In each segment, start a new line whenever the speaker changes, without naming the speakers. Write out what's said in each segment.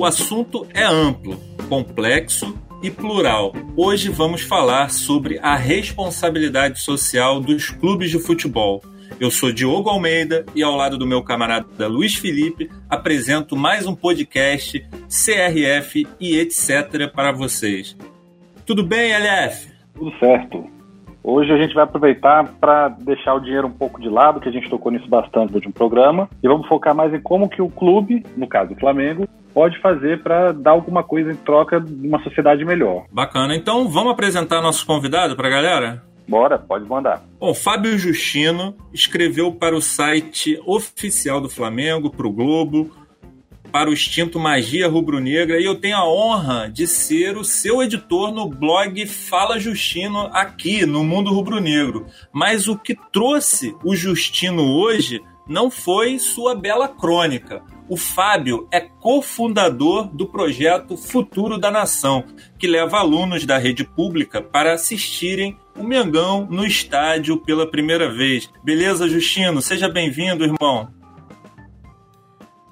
O assunto é amplo, complexo e plural. Hoje vamos falar sobre a responsabilidade social dos clubes de futebol. Eu sou Diogo Almeida e ao lado do meu camarada Luiz Felipe apresento mais um podcast CRF e etc para vocês. Tudo bem, LF?
Tudo certo. Hoje a gente vai aproveitar para deixar o dinheiro um pouco de lado, que a gente tocou nisso bastante no último programa, e vamos focar mais em como que o clube, no caso o Flamengo, pode fazer para dar alguma coisa em troca de uma sociedade melhor.
Bacana. Então vamos apresentar nosso convidado para a galera?
Bora, pode mandar.
Bom, Fábio Justino escreveu para o site oficial do Flamengo, para o Globo, para o extinto Magia Rubro-Negra, e eu tenho a honra de ser o seu editor no blog Fala Justino aqui no Mundo Rubro-Negro. Mas o que trouxe o Justino hoje não foi sua bela crônica. O Fábio é cofundador do projeto Futuro da Nação, que leva alunos da rede pública para assistirem o Mengão no estádio pela primeira vez. Beleza, Justino? Seja bem-vindo, irmão.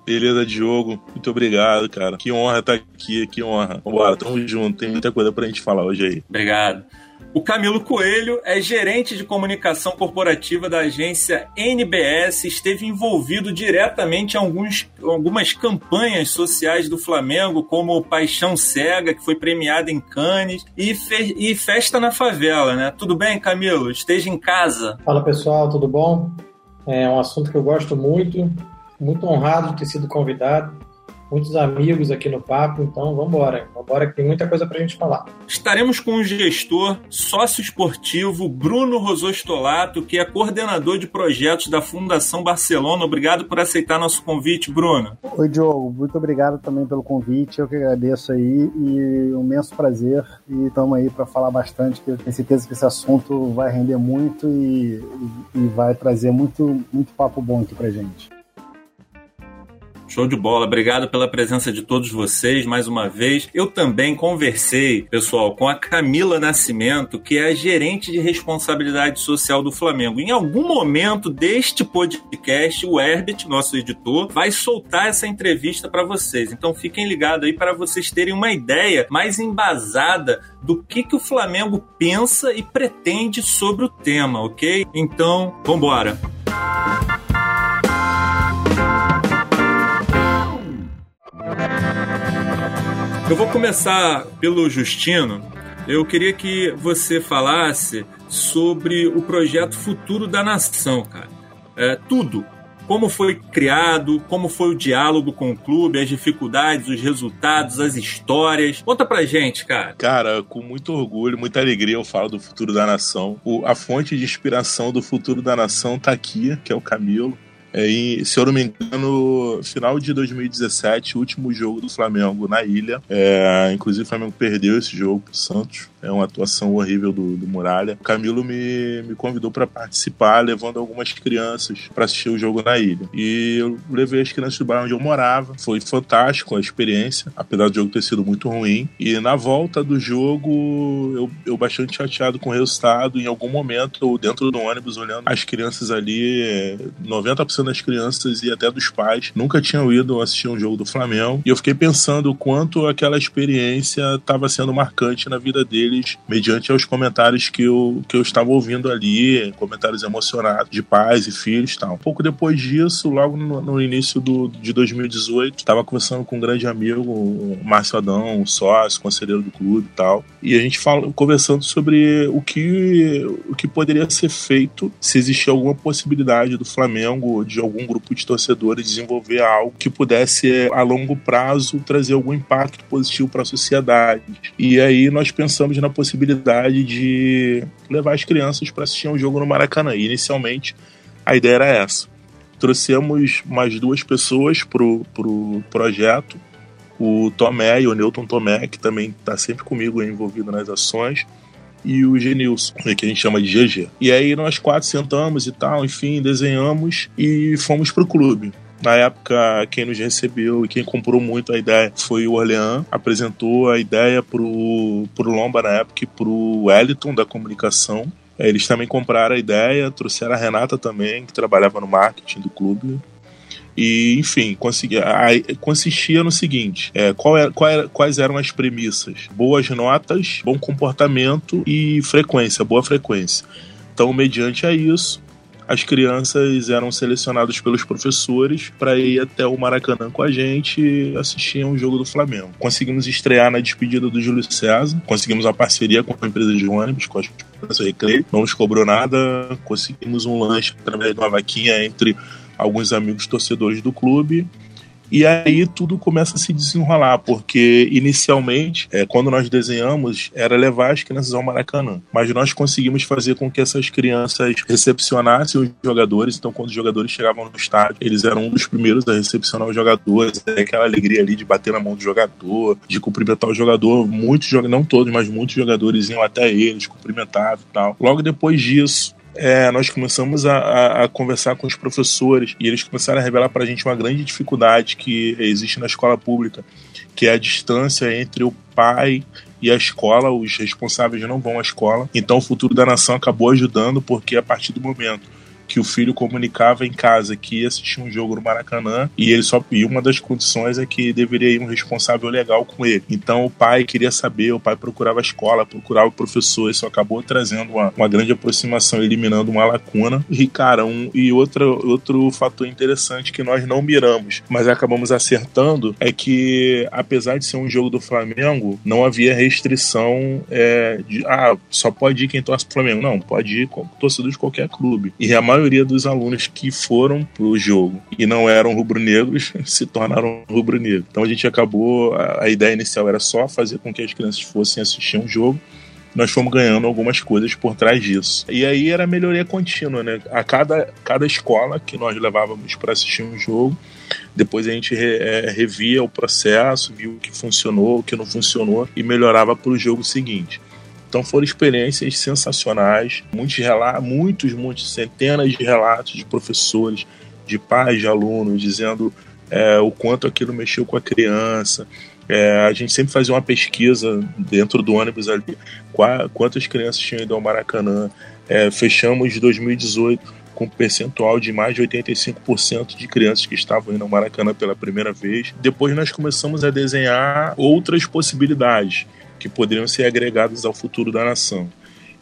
Beleza, Diogo. Muito obrigado, cara. Que honra estar aqui, que honra. Vambora, tamo junto. Tem muita coisa pra gente falar hoje aí.
Obrigado. O Camilo Coelho é gerente de comunicação corporativa da agência NBS, esteve envolvido diretamente em alguns, algumas campanhas sociais do Flamengo, como Paixão Cega, que foi premiada em Cannes, e, fe, e Festa na Favela, né? Tudo bem, Camilo? Esteja em casa.
Fala pessoal, tudo bom? É um assunto que eu gosto muito, muito honrado de ter sido convidado muitos amigos aqui no papo, então vamos embora. Vamos embora que tem muita coisa para a gente falar.
Estaremos com o gestor sócio esportivo Bruno Rosostolato, que é coordenador de projetos da Fundação Barcelona. Obrigado por aceitar nosso convite, Bruno.
Oi, Diogo. Muito obrigado também pelo convite. Eu que agradeço aí e um imenso prazer. E estamos aí para falar bastante, que eu tenho certeza que esse assunto vai render muito e, e, e vai trazer muito, muito papo bom aqui para gente.
Show de bola. Obrigado pela presença de todos vocês mais uma vez. Eu também conversei, pessoal, com a Camila Nascimento, que é a gerente de responsabilidade social do Flamengo. Em algum momento deste podcast, o Herbert, nosso editor, vai soltar essa entrevista para vocês. Então fiquem ligados aí para vocês terem uma ideia mais embasada do que, que o Flamengo pensa e pretende sobre o tema, ok? Então, vambora! Eu vou começar pelo Justino. Eu queria que você falasse sobre o projeto Futuro da Nação, cara. É, tudo. Como foi criado, como foi o diálogo com o clube, as dificuldades, os resultados, as histórias. Conta pra gente, cara.
Cara, com muito orgulho, muita alegria eu falo do Futuro da Nação. O, a fonte de inspiração do Futuro da Nação tá aqui, que é o Camilo. É, e, se eu não me engano, final de 2017, o último jogo do Flamengo na ilha. É, inclusive, o Flamengo perdeu esse jogo pro Santos. É uma atuação horrível do, do Muralha. Camilo me, me convidou para participar, levando algumas crianças para assistir o jogo na ilha. E eu levei as crianças do bairro onde eu morava. Foi fantástico a experiência, apesar do jogo ter sido muito ruim. E na volta do jogo, eu, eu bastante chateado com o resultado. Em algum momento, eu dentro do ônibus, olhando as crianças ali, 90% das crianças e até dos pais nunca tinham ido assistir um jogo do Flamengo. E eu fiquei pensando o quanto aquela experiência estava sendo marcante na vida deles mediante aos comentários que eu, que eu estava ouvindo ali, comentários emocionados de pais e filhos e tal. Um pouco depois disso, logo no, no início do, de 2018, estava conversando com um grande amigo, o Márcio Adão, sócio, conselheiro do clube e tal, e a gente fala, conversando sobre o que, o que poderia ser feito se existia alguma possibilidade do Flamengo, de algum grupo de torcedores, desenvolver algo que pudesse, a longo prazo, trazer algum impacto positivo para a sociedade. E aí nós pensamos na possibilidade de levar as crianças para assistir um jogo no Maracanã. E inicialmente a ideia era essa. Trouxemos mais duas pessoas pro, pro projeto, o Tomé e o Newton Tomé, que também está sempre comigo envolvido nas ações, e o Genilson, que a gente chama de GG. E aí nós quatro sentamos e tal, enfim, desenhamos e fomos pro clube. Na época, quem nos recebeu e quem comprou muito a ideia foi o Orlean. Apresentou a ideia pro, pro Lomba na época e pro Wellington da comunicação. Eles também compraram a ideia, trouxeram a Renata também, que trabalhava no marketing do clube. E, enfim, consegui, consistia no seguinte: é, qual era, qual era, quais eram as premissas? Boas notas, bom comportamento e frequência, boa frequência. Então, mediante a isso, as crianças eram selecionadas pelos professores para ir até o Maracanã com a gente e assistir um jogo do Flamengo. Conseguimos estrear na despedida do Júlio César, conseguimos a parceria com a empresa de ônibus, com a Esperança Recreio, não nos cobrou nada, conseguimos um lanche através de uma vaquinha entre alguns amigos torcedores do clube e aí tudo começa a se desenrolar, porque inicialmente, é, quando nós desenhamos, era levar as crianças ao Maracanã. Mas nós conseguimos fazer com que essas crianças recepcionassem os jogadores. Então, quando os jogadores chegavam no estádio, eles eram um dos primeiros a recepcionar os jogadores. É aquela alegria ali de bater na mão do jogador, de cumprimentar o jogador. Muitos jogadores, não todos, mas muitos jogadores iam até eles, cumprimentavam e tal. Logo depois disso, é, nós começamos a, a, a, conversar com os professores e eles começaram a revelar para a gente uma grande dificuldade que existe na escola pública, que é a distância entre o pai e a escola, os responsáveis não vão à escola. Então o futuro da nação acabou ajudando, porque a partir do momento que o filho comunicava em casa que ia assistir um jogo no Maracanã e ele só e uma das condições é que deveria ir um responsável legal com ele. Então o pai queria saber, o pai procurava a escola, procurava o professor, isso acabou trazendo uma, uma grande aproximação, eliminando uma lacuna. E cara, um e outro outro fator interessante que nós não miramos, mas acabamos acertando é que apesar de ser um jogo do Flamengo, não havia restrição é, de ah, só pode ir quem torce pro Flamengo. Não, pode ir torcedor de qualquer clube. E a maioria dos alunos que foram pro jogo e não eram rubro-negros se tornaram rubro-negros. Então a gente acabou, a, a ideia inicial era só fazer com que as crianças fossem assistir um jogo nós fomos ganhando algumas coisas por trás disso. E aí era melhoria contínua, né? A cada, cada escola que nós levávamos para assistir um jogo, depois a gente re, é, revia o processo, viu o que funcionou, o que não funcionou e melhorava para o jogo seguinte. Então foram experiências sensacionais, muitos relatos, muitos, muitos, centenas de relatos de professores, de pais de alunos, dizendo é, o quanto aquilo mexeu com a criança. É, a gente sempre fazia uma pesquisa dentro do ônibus ali, quantas crianças tinham ido ao Maracanã. É, fechamos 2018 com um percentual de mais de 85% de crianças que estavam indo ao Maracanã pela primeira vez. Depois nós começamos a desenhar outras possibilidades que poderiam ser agregados ao futuro da nação.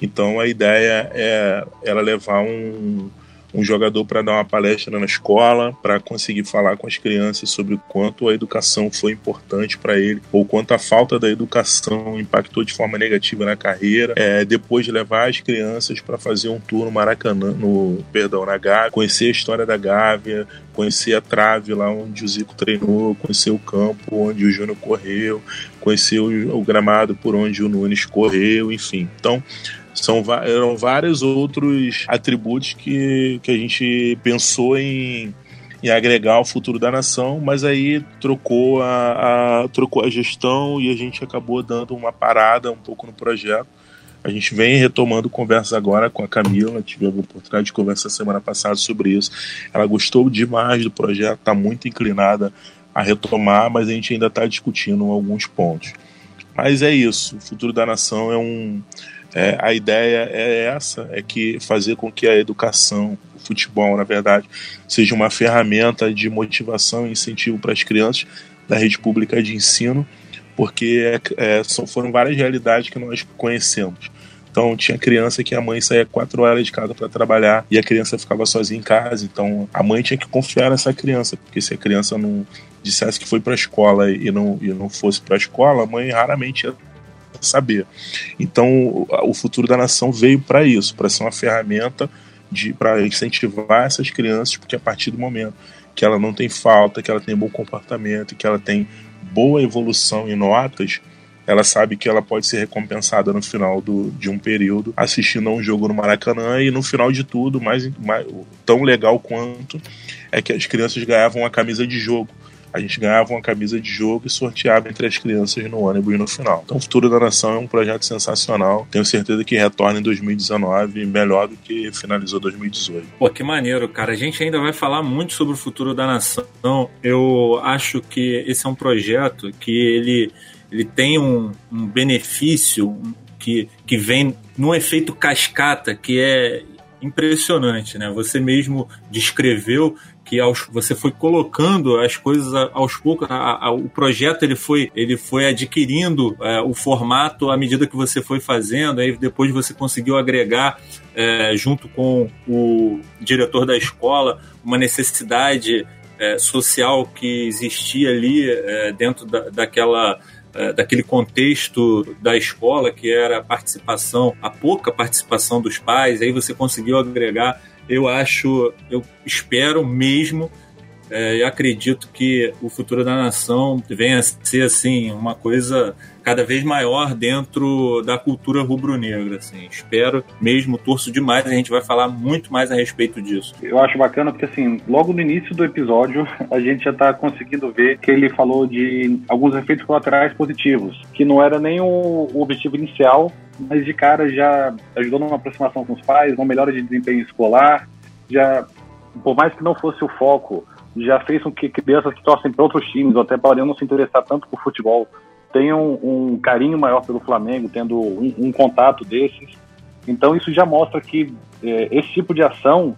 Então a ideia é ela levar um, um jogador para dar uma palestra na escola, para conseguir falar com as crianças sobre o quanto a educação foi importante para ele, ou quanto a falta da educação impactou de forma negativa na carreira. É, depois de levar as crianças para fazer um tour no Maracanã, no perdão, na Gávea, conhecer a história da Gávea, conhecer a trave lá onde o Zico treinou, conhecer o campo onde o Júnior correu, conhecer o, o gramado por onde o Nunes correu, enfim. Então, são, eram vários outros atributos que, que a gente pensou em, em agregar ao futuro da nação, mas aí trocou a, a, trocou a gestão e a gente acabou dando uma parada um pouco no projeto. A gente vem retomando conversas agora com a Camila, tive a oportunidade de conversar semana passada sobre isso. Ela gostou demais do projeto, está muito inclinada a retomar, mas a gente ainda está discutindo alguns pontos. Mas é isso, o futuro da nação é um, é, a ideia é essa, é que fazer com que a educação, o futebol, na verdade, seja uma ferramenta de motivação e incentivo para as crianças da rede pública de ensino, porque é, é, são, foram várias realidades que nós conhecemos. Então tinha criança que a mãe saía quatro horas de casa para trabalhar e a criança ficava sozinha em casa. Então a mãe tinha que confiar nessa criança, porque se a criança não dissesse que foi para a escola e não, e não fosse para a escola, a mãe raramente ia saber. Então, o futuro da nação veio para isso, para ser uma ferramenta para incentivar essas crianças, porque a partir do momento que ela não tem falta, que ela tem bom comportamento, que ela tem boa evolução em notas, ela sabe que ela pode ser recompensada no final do, de um período assistindo a um jogo no Maracanã e no final de tudo, mais, mais tão legal quanto é que as crianças ganhavam a camisa de jogo a gente ganhava uma camisa de jogo e sorteava entre as crianças no ônibus no final. Então, o Futuro da Nação é um projeto sensacional. Tenho certeza que retorna em 2019 melhor do que finalizou 2018.
Pô, que maneiro, cara. A gente ainda vai falar muito sobre o futuro da nação. Eu acho que esse é um projeto que ele, ele tem um, um benefício que, que vem num efeito cascata que é impressionante, né? Você mesmo descreveu que aos, você foi colocando as coisas aos poucos, a, a, o projeto ele foi, ele foi adquirindo é, o formato à medida que você foi fazendo, aí depois você conseguiu agregar é, junto com o diretor da escola uma necessidade é, social que existia ali é, dentro da, daquela é, daquele contexto da escola que era a participação, a pouca participação dos pais, aí você conseguiu agregar eu acho, eu espero mesmo é, e acredito que o futuro da nação venha a ser assim uma coisa cada vez maior dentro da cultura rubro-negra. Assim. Espero mesmo, torço demais. A gente vai falar muito mais a respeito disso.
Eu acho bacana porque assim, logo no início do episódio a gente já está conseguindo ver que ele falou de alguns efeitos colaterais positivos, que não era nem o objetivo inicial, mas de cara já ajudou numa aproximação com os pais, uma melhora de desempenho escolar, já, por mais que não fosse o foco, já fez com que crianças que torcem para outros times, ou até poderiam não se interessar tanto por futebol, tenham um carinho maior pelo Flamengo, tendo um, um contato desses. Então isso já mostra que é, esse tipo de ação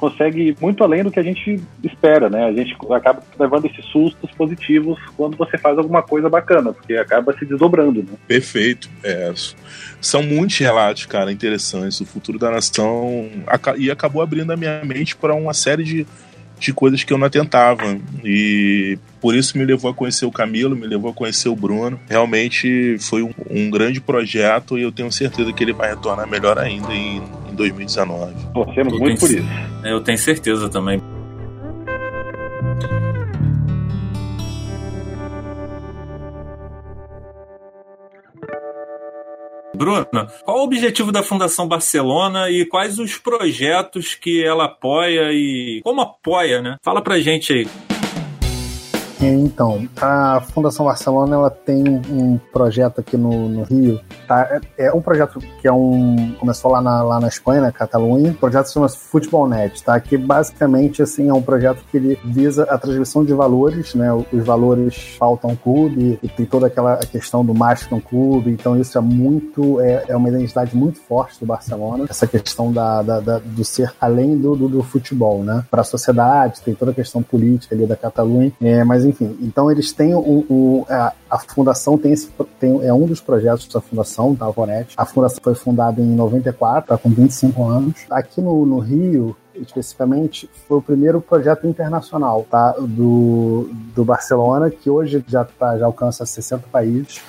consegue ir muito além do que a gente espera, né? A gente acaba levando esses sustos positivos quando você faz alguma coisa bacana, porque acaba se desdobrando, né?
Perfeito. É, são muitos relatos, cara, interessantes. O futuro da nação e acabou abrindo a minha mente para uma série de, de coisas que eu não atentava. E por isso me levou a conhecer o Camilo, me levou a conhecer o Bruno. Realmente foi um, um grande projeto e eu tenho certeza que ele vai retornar melhor ainda em, em 2019.
Torcemos muito por isso.
Eu tenho certeza também. Bruno, qual o objetivo da Fundação Barcelona e quais os projetos que ela apoia e como apoia, né? Fala pra gente aí.
Então, a Fundação Barcelona ela tem um projeto aqui no, no Rio. Tá? É, é, um projeto que é um começou lá na, lá na Espanha, na Catalunha. O projeto se chama Futebol Net, tá? Que basicamente assim é um projeto que ele visa a transmissão de valores, né? Os valores faltam clube e tem toda aquela questão do Master clube. Então isso é muito é, é, uma identidade muito forte do Barcelona. Essa questão da, da, da do ser além do, do, do futebol, né? Para a sociedade tem toda a questão política ali da Catalunha, é, mas enfim, então eles têm o, o a, a, fundação tem, esse, tem é um dos projetos da fundação da Avonet. A fundação foi fundada em 94, tá com 25 anos. Aqui no, no Rio, especificamente, foi o primeiro projeto internacional tá, do, do Barcelona, que hoje já, tá, já alcança 60 países.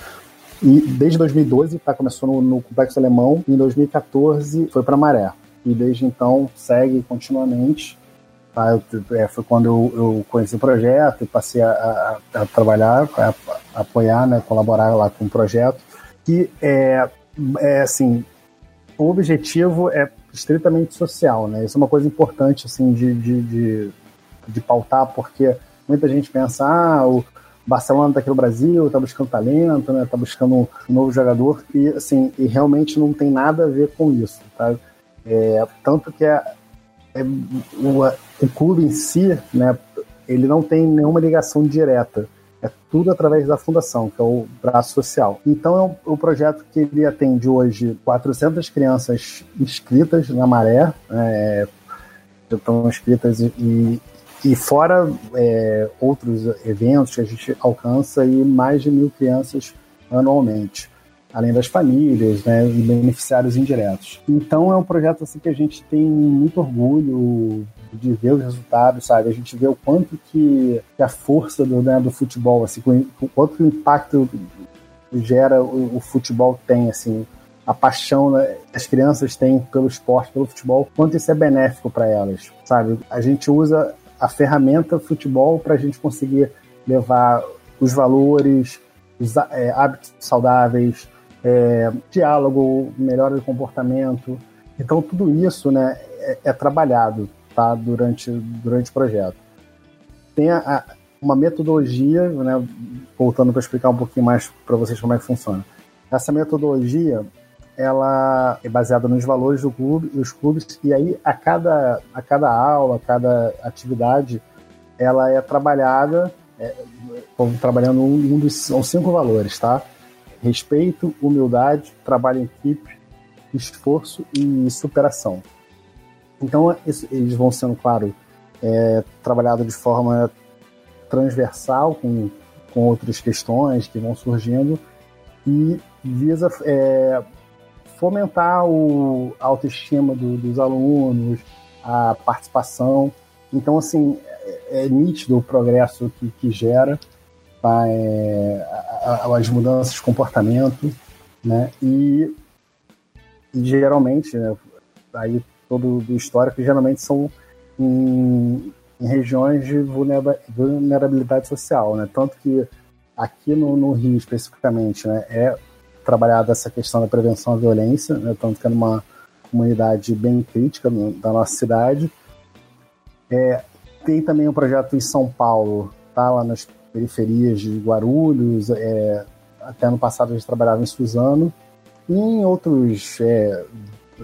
E desde 2012, tá, começou no, no Complexo Alemão, e em 2014 foi para Maré. E desde então segue continuamente. Tá? Eu, é, foi quando eu, eu, conheci o projeto e passei a, a, a trabalhar, a, a, apoiar, né, colaborar lá com o projeto. Que é, é assim, o objetivo é estritamente social, né? Isso é uma coisa importante assim de, de, de, de pautar, porque muita gente pensa, ah, o Barcelona está aqui no Brasil, está buscando talento, né? Está buscando um novo jogador e assim, e realmente não tem nada a ver com isso, tá? É, tanto que é, o, o clube em si, né, ele não tem nenhuma ligação direta. É tudo através da fundação, que é o braço social. Então é um, um projeto que ele atende hoje 400 crianças inscritas na Maré, é, estão inscritas e, e fora é, outros eventos que a gente alcança e mais de mil crianças anualmente além das famílias, né, e beneficiários indiretos. Então é um projeto assim que a gente tem muito orgulho de ver os resultados, sabe? A gente vê o quanto que, que a força do, né, do futebol, assim, o quanto o impacto gera o, o futebol tem, assim, a paixão né, que as crianças têm pelo esporte, pelo futebol, quanto isso é benéfico para elas, sabe? A gente usa a ferramenta futebol para a gente conseguir levar os valores, os é, hábitos saudáveis, é, diálogo, melhora de comportamento. Então, tudo isso né, é, é trabalhado tá, durante, durante o projeto. Tem a, a, uma metodologia, né, voltando para explicar um pouquinho mais para vocês como é que funciona. Essa metodologia ela é baseada nos valores do clube, dos clubes, e aí a cada, a cada aula, a cada atividade, ela é trabalhada, é, trabalhando um dos são cinco valores, tá? Respeito, humildade, trabalho em equipe, esforço e superação. Então, eles vão sendo, claro, é trabalhado de forma transversal com, com outras questões que vão surgindo e visa é, fomentar o, a autoestima do, dos alunos, a participação. Então, assim, é, é nítido o progresso que, que gera as mudanças de comportamento, né? E, e geralmente, né, aí todo o histórico, geralmente são em, em regiões de vulnerabilidade social, né? Tanto que aqui no, no Rio, especificamente, né, é trabalhada essa questão da prevenção à violência, né, tanto que é numa comunidade bem crítica da nossa cidade. É, tem também um projeto em São Paulo, tá lá nas periferias de Guarulhos, é, até no passado a gente trabalhava em Suzano, e em outros, é,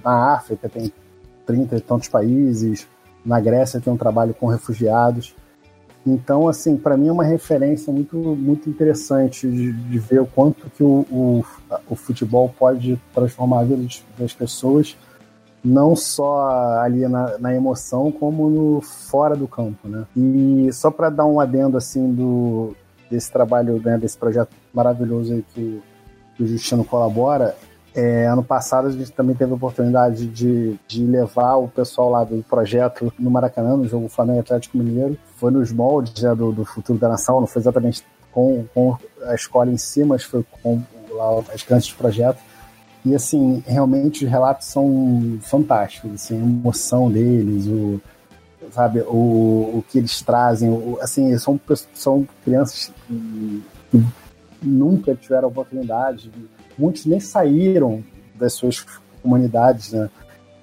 na África tem 30 e tantos países, na Grécia tem um trabalho com refugiados. Então, assim, para mim é uma referência muito, muito interessante de, de ver o quanto que o, o, o, futebol pode transformar a vida das pessoas, não só ali na, na emoção, como no fora do campo, né? E só para dar um adendo, assim, do, desse trabalho, né, desse projeto maravilhoso aí que, que o Justino colabora, é, ano passado a gente também teve a oportunidade de, de levar o pessoal lá do projeto no Maracanã, no jogo Flamengo Atlético Mineiro. Foi nos moldes né, do, do futuro da nação, não foi exatamente com, com a escola em si, mas foi com lá, as crianças do projeto. E assim, realmente os relatos são fantásticos, assim, a emoção deles, o, sabe, o, o que eles trazem, o, assim, são, são crianças que, que nunca tiveram oportunidade de muitos nem saíram das suas comunidades, né?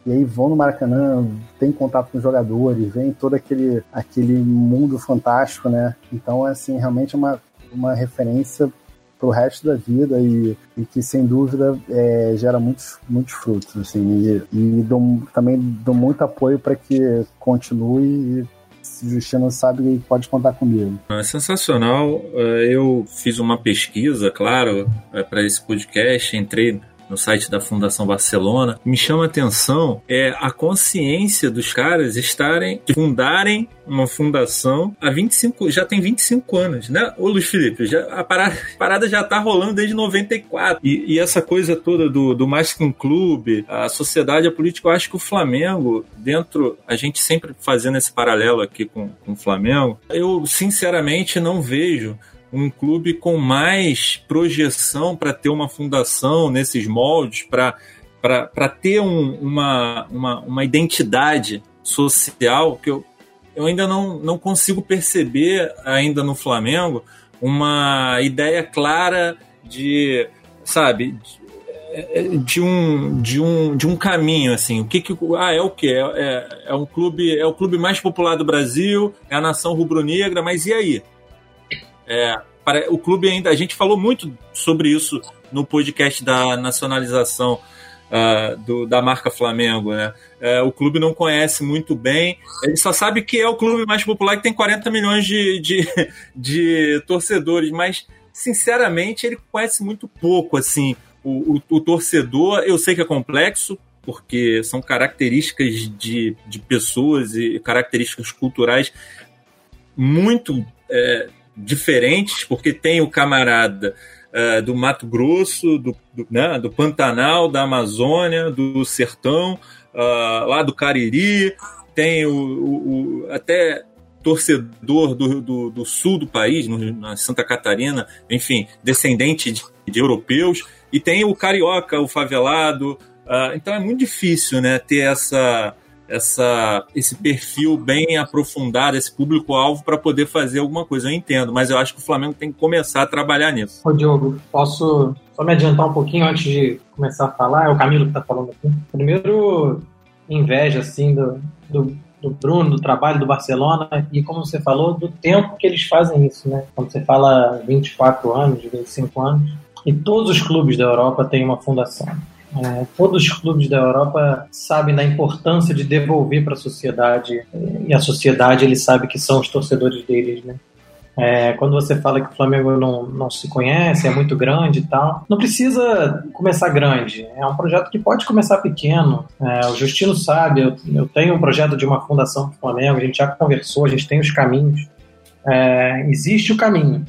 E aí vão no Maracanã, tem contato com os jogadores, vem todo aquele, aquele mundo fantástico, né? Então, é assim, realmente é uma, uma referência para o resto da vida e, e que, sem dúvida, é, gera muitos, muitos frutos, assim. E, e dou, também dou muito apoio para que continue e se Justino sabe, pode contar comigo.
É sensacional. Eu fiz uma pesquisa, claro, é, para esse podcast, entrei no site da Fundação Barcelona, me chama a atenção é a consciência dos caras estarem, fundarem uma fundação há 25, já tem 25 anos, né? Ô Luiz Felipe, já, a parada, a parada já tá rolando desde 94. E, e essa coisa toda do, do mais que um clube, a sociedade, a política, eu acho que o Flamengo, dentro, a gente sempre fazendo esse paralelo aqui com, com o Flamengo, eu sinceramente não vejo um clube com mais projeção para ter uma fundação nesses moldes, para ter um, uma, uma, uma identidade social que eu, eu ainda não, não consigo perceber ainda no Flamengo uma ideia clara de, sabe, de, de um, de, um, de um caminho assim. O que, que ah é o que é, é, é um clube é o clube mais popular do Brasil é a nação rubro-negra mas e aí é, para, o clube ainda. A gente falou muito sobre isso no podcast da nacionalização uh, do, da marca Flamengo. Né? Uh, o clube não conhece muito bem, ele só sabe que é o clube mais popular que tem 40 milhões de, de, de torcedores, mas sinceramente ele conhece muito pouco assim o, o, o torcedor. Eu sei que é complexo, porque são características de, de pessoas e características culturais muito é, diferentes, porque tem o camarada uh, do Mato Grosso, do, do, né, do, Pantanal, da Amazônia, do Sertão, uh, lá do Cariri, tem o, o, o até torcedor do, do, do, sul do país, no, na Santa Catarina, enfim, descendente de, de europeus, e tem o carioca, o favelado. Uh, então é muito difícil né, ter essa, essa, esse perfil bem aprofundado, esse público-alvo para poder fazer alguma coisa. Eu entendo, mas eu acho que o Flamengo tem que começar a trabalhar nisso.
Ô, Diogo, posso só me adiantar um pouquinho antes de começar a falar? É o Camilo que está falando aqui. Primeiro, inveja, assim, do, do, do, Bruno, do trabalho do Barcelona e, como você falou, do tempo que eles fazem isso, né? Quando você fala 24 anos, 25 anos, e todos os clubes da Europa têm uma fundação. É, todos os clubes da Europa sabem da importância de devolver para a sociedade e a sociedade ele sabe que são os torcedores deles, né? É, quando você fala que o Flamengo não, não se conhece, é muito grande e tal, não precisa começar grande. É um projeto que pode começar pequeno. É, o Justino sabe, eu, eu, tenho um projeto de uma fundação do Flamengo, a gente já conversou, a gente tem os caminhos. É, existe o caminho.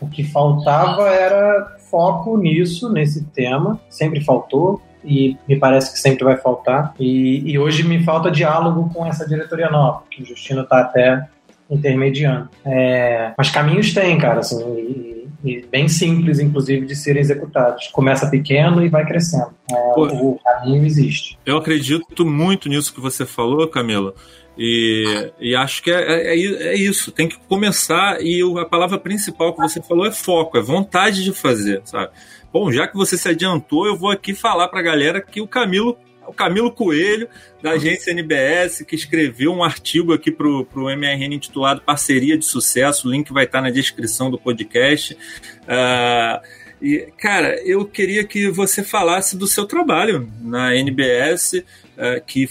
O que faltava era foco nisso, nesse tema, sempre faltou e me parece que sempre vai faltar. E, e hoje me falta diálogo com essa diretoria nova, que o Justino está até intermediando. É, mas caminhos tem, cara, assim, e, e, bem simples, inclusive, de serem executados. Começa pequeno e vai crescendo. É, Pô, o caminho existe.
Eu acredito muito nisso que você falou, Camila. E, e acho que é, é, é, é, isso, tem que começar. E a palavra principal que você falou é foco, é vontade de fazer, sabe? Bom, já que você se adiantou, eu vou aqui falar para a galera que o Camilo o Camilo Coelho, da agência NBS, que escreveu um artigo aqui para o MRN intitulado Parceria de Sucesso. O link vai estar na descrição do podcast. Uh, e, cara, eu queria que você falasse do seu trabalho na NBS, ah, que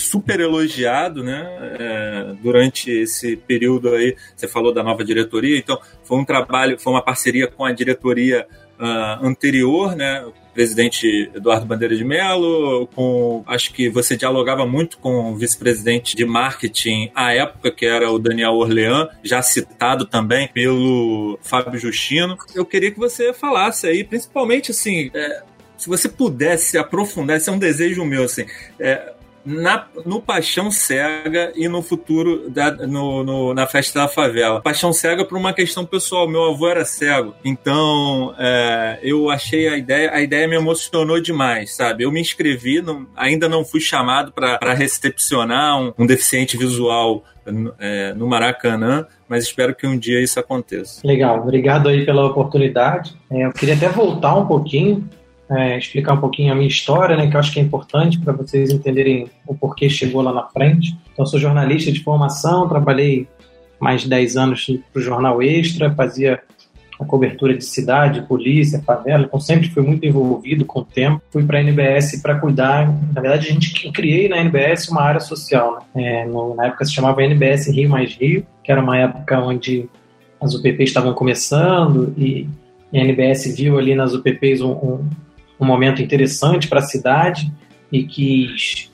super elogiado, né? É, durante esse período aí, você falou da nova diretoria, então foi um trabalho, foi uma parceria com a diretoria uh, anterior, né? presidente Eduardo Bandeira de Mello, com acho que você dialogava muito com o vice-presidente de marketing à época, que era o Daniel Orlean, já citado também pelo Fábio Justino. Eu queria que você falasse aí, principalmente assim, é, se você pudesse aprofundar, esse é um desejo meu, assim, é, na, no Paixão Cega e no futuro da, no, no, na festa da favela. Paixão Cega por uma questão pessoal. Meu avô era cego, então é, eu achei a ideia, a ideia me emocionou demais, sabe? Eu me inscrevi, não, ainda não fui chamado para recepcionar um, um, deficiente visual é, no Maracanã, mas espero que um dia isso aconteça.
Legal, obrigado aí pela oportunidade. É, eu queria até voltar um pouquinho é, explicar um pouquinho a minha história, né, que eu acho que é importante para vocês entenderem o porquê chegou lá na frente. Então, eu sou jornalista de formação, trabalhei mais de 10 anos para o Jornal Extra, fazia a cobertura de cidade, polícia, favela, então sempre fui muito envolvido com o tempo. Fui para a NBS para cuidar, na verdade a gente criei na NBS uma área social, né? é, no, na época se chamava NBS Rio mais Rio, que era uma época onde as UPPs estavam começando e, a NBS viu ali nas UPPs um, um um momento interessante para a cidade e quis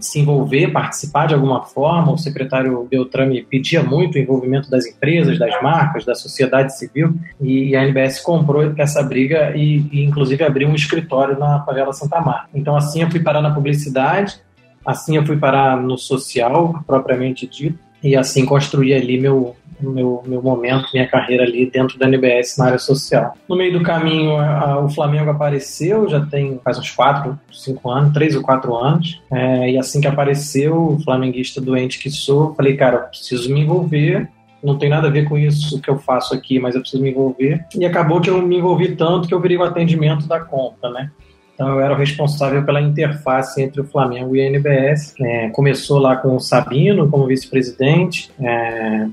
se envolver, participar de alguma forma. O secretário Beltrame pedia muito o envolvimento das empresas, das marcas, da sociedade civil, e a NBS comprou essa briga e, e inclusive, abriu um escritório na favela Santa Marta. Então, assim, eu fui parar na publicidade, assim, eu fui parar no social, propriamente dito, e assim construí ali meu, meu, meu momento, minha carreira ali dentro da NBS na área social. No meio do caminho, a, o Flamengo apareceu, já tem faz uns 4, 5 anos, 3 ou 4 anos, é, e assim que apareceu, o flamenguista doente que sou, falei, cara, eu preciso me envolver, não tem nada a ver com isso que eu faço aqui, mas eu preciso me envolver. E acabou que eu me envolvi tanto que eu virei o atendimento da conta, né? Então eu era o responsável pela interface entre o Flamengo e a NBS. É, começou lá com o Sabino como vice-presidente, é, é,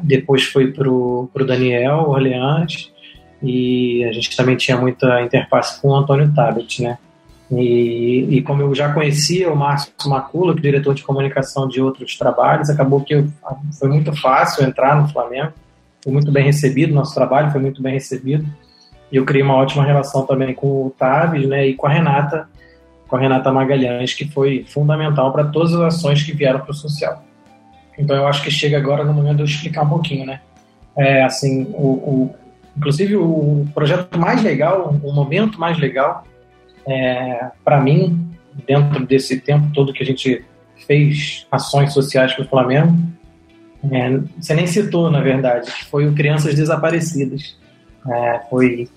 depois foi para o Daniel Orleans e a gente também tinha muita interface com o Antônio Tabet, né? E, e, como eu já conhecia o Márcio Macula, que é diretor de comunicação de outros trabalhos, acabou que eu, foi muito fácil entrar no Flamengo. Foi muito bem recebido, nosso trabalho foi muito bem recebido. Eu criei uma ótima relação também com o Tavis, né, e com a Renata, com a Renata Magalhães, que foi fundamental para todas as ações que vieram para o social. Então eu acho que chega agora no momento de eu explicar um pouquinho, né? É, assim, o, o inclusive o projeto mais legal, o momento mais legal, é, para mim, dentro desse tempo todo que a gente fez ações sociais para o Flamengo, é, você nem citou, na verdade, foi o Crianças Desaparecidas. É, foi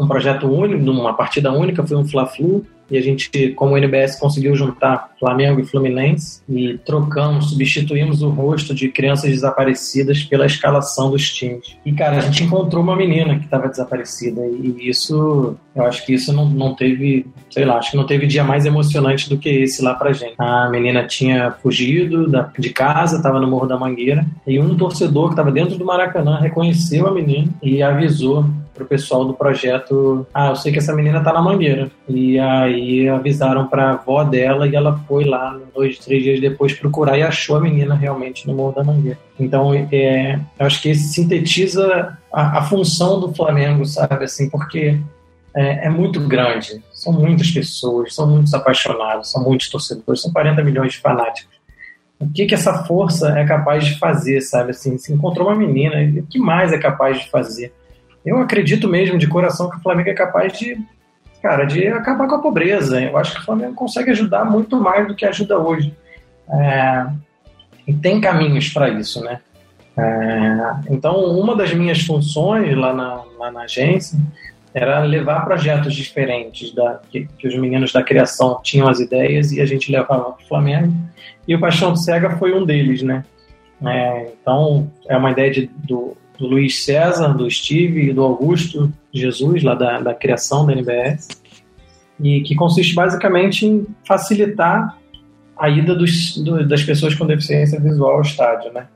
um projeto único, uma partida única, foi um Fla-Flu, e a gente, como o NBS, conseguiu juntar Flamengo e Fluminense e trocamos, substituímos o rosto de crianças desaparecidas pela escalação dos times. E, cara, a gente encontrou uma menina que estava desaparecida e isso, eu acho que isso não, não teve, sei lá, acho que não teve dia mais emocionante do que esse lá pra gente. A menina tinha fugido da, de casa, estava no Morro da Mangueira e um torcedor que estava dentro do Maracanã reconheceu a menina e avisou pro pessoal do projeto, ah, eu sei que essa menina tá na Mangueira. E aí avisaram pra avó dela e ela foi lá dois, três dias depois procurar e achou a menina realmente no Morro da Mangueira. Então, é, eu acho que isso sintetiza a, a função do Flamengo, sabe? Assim, porque é, é, muito grande. São muitas pessoas, são muitos apaixonados, são muitos torcedores, são 40 milhões de fanáticos. O que, que essa força é capaz de fazer, sabe? Assim, se encontrou uma menina, o que mais é capaz de fazer? Eu acredito mesmo de coração que o Flamengo é capaz de, cara, de acabar com a pobreza. Eu acho que o Flamengo consegue ajudar muito mais do que ajuda hoje. É, e tem caminhos para isso, né? É, então, uma das minhas funções lá na, lá na agência era levar projetos diferentes da, que, que, os meninos da criação tinham as ideias e a gente levava para o Flamengo. E o Paixão Cega foi um deles, né? É, então, é uma ideia de, do, do, Luiz César, do Steve e do Augusto Jesus, lá da, da criação da NBS, e que consiste basicamente em facilitar a ida dos, do, das pessoas com deficiência visual ao estádio, né?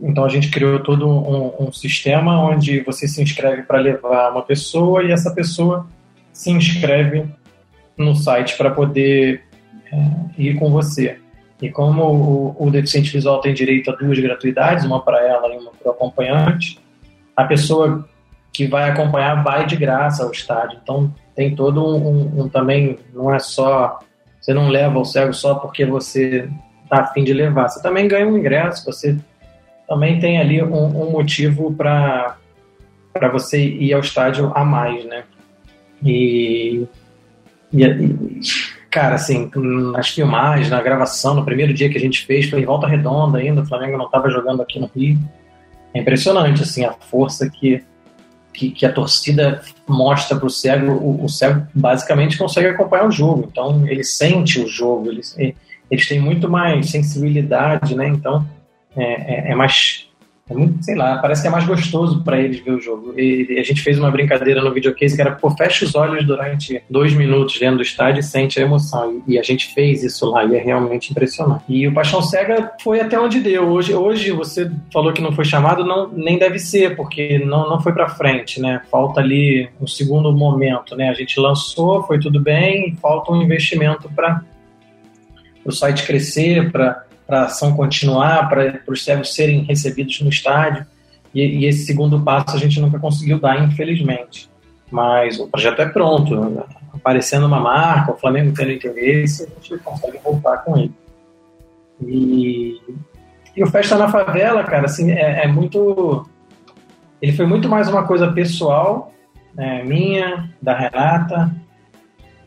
Então a gente criou todo um, um sistema onde você se inscreve para levar uma pessoa e essa pessoa se inscreve no site para poder é, ir com você. E como o, o, deficiente visual tem direito a duas gratuidades, uma para ela e uma para o acompanhante, a pessoa que vai acompanhar vai de graça ao estádio. Então tem todo um, um, também, não é só, você não leva o cego só porque você está afim de levar, você também ganha um ingresso, você também tem ali um, um motivo para você ir ao estádio a mais, né? E, e, cara, assim, nas filmagens, na gravação, no primeiro dia que a gente fez, foi em Volta Redonda ainda, o Flamengo não estava jogando aqui no Rio. É impressionante, assim, a força que, que, que a torcida mostra para o cego. O cego basicamente consegue acompanhar o jogo, então ele sente o jogo, eles, eles têm muito mais sensibilidade, né? Então é, é, é mais. É muito, sei lá, parece que é mais gostoso para eles ver o jogo. E, a gente fez uma brincadeira no videocase que era, pô, fecha os olhos durante dois minutos dentro do estádio e sente a emoção. E, a gente fez isso lá e é realmente impressionante. E o Paixão Cega foi até onde deu. Hoje, hoje você falou que não foi chamado, não, nem deve ser, porque não, não foi para frente, né? Falta ali um segundo momento, né? A gente lançou, foi tudo bem, falta um investimento para o site crescer, para para a ação continuar, para os cegos serem recebidos no estádio. E, e, esse segundo passo a gente nunca conseguiu dar, infelizmente. Mas o projeto é pronto. Aparecendo uma marca, o Flamengo tendo interesse, a gente consegue voltar com ele. E, e o Festa na Favela, cara, assim, é, é muito. Ele foi muito mais uma coisa pessoal, né, minha, da Renata,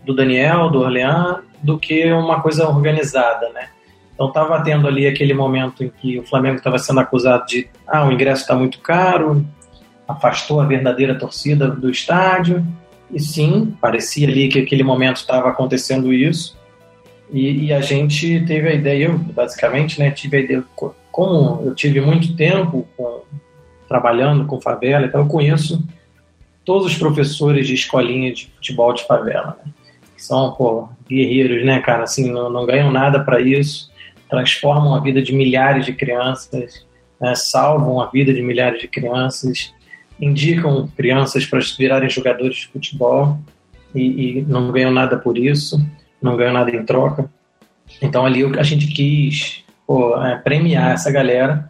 do Daniel, do Orlean, do que uma coisa organizada, né? Então estava tendo ali aquele momento em que o Flamengo estava sendo acusado de ah, o ingresso está muito caro, afastou a verdadeira torcida do estádio. E sim, parecia ali que aquele momento estava acontecendo isso. E, e, a gente teve a ideia, eu basicamente, né, tive a ideia, como eu tive muito tempo com, trabalhando com favela, então eu conheço todos os professores de escolinha de futebol de favela, né? são pô, guerreiros, né, cara? Assim, não, não ganham nada para isso transformam a vida de milhares de crianças, né, salvam a vida de milhares de crianças, indicam crianças para virarem jogadores de futebol e, e, não ganham nada por isso, não ganham nada em troca. Então ali a gente quis pô, é, premiar essa galera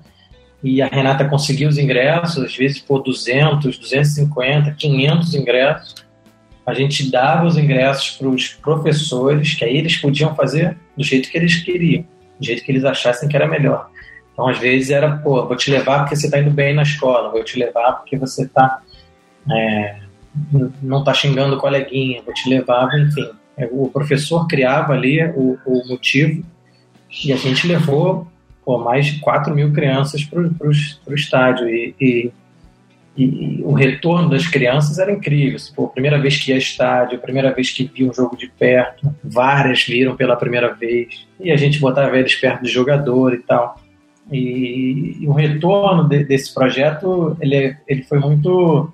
e a Renata conseguiu os ingressos, às vezes por 200, 250, 500 ingressos. A gente dava os ingressos para os professores, que aí eles podiam fazer do jeito que eles queriam do jeito que eles achassem que era melhor. Então, às vezes era, pô, vou te levar porque você está indo bem na escola, vou te levar porque você está é, não está xingando o coleguinha, vou te levar, enfim. É, o professor criava ali o, o motivo e a gente levou pô, mais de 4 mil crianças para o estádio e, e e, o retorno das crianças era incrível. Pô, primeira vez que ia estádio, primeira vez que via um jogo de perto, várias viram pela primeira vez. E a gente botava eles perto do jogador e tal. E, e o retorno de, desse projeto, ele, ele foi muito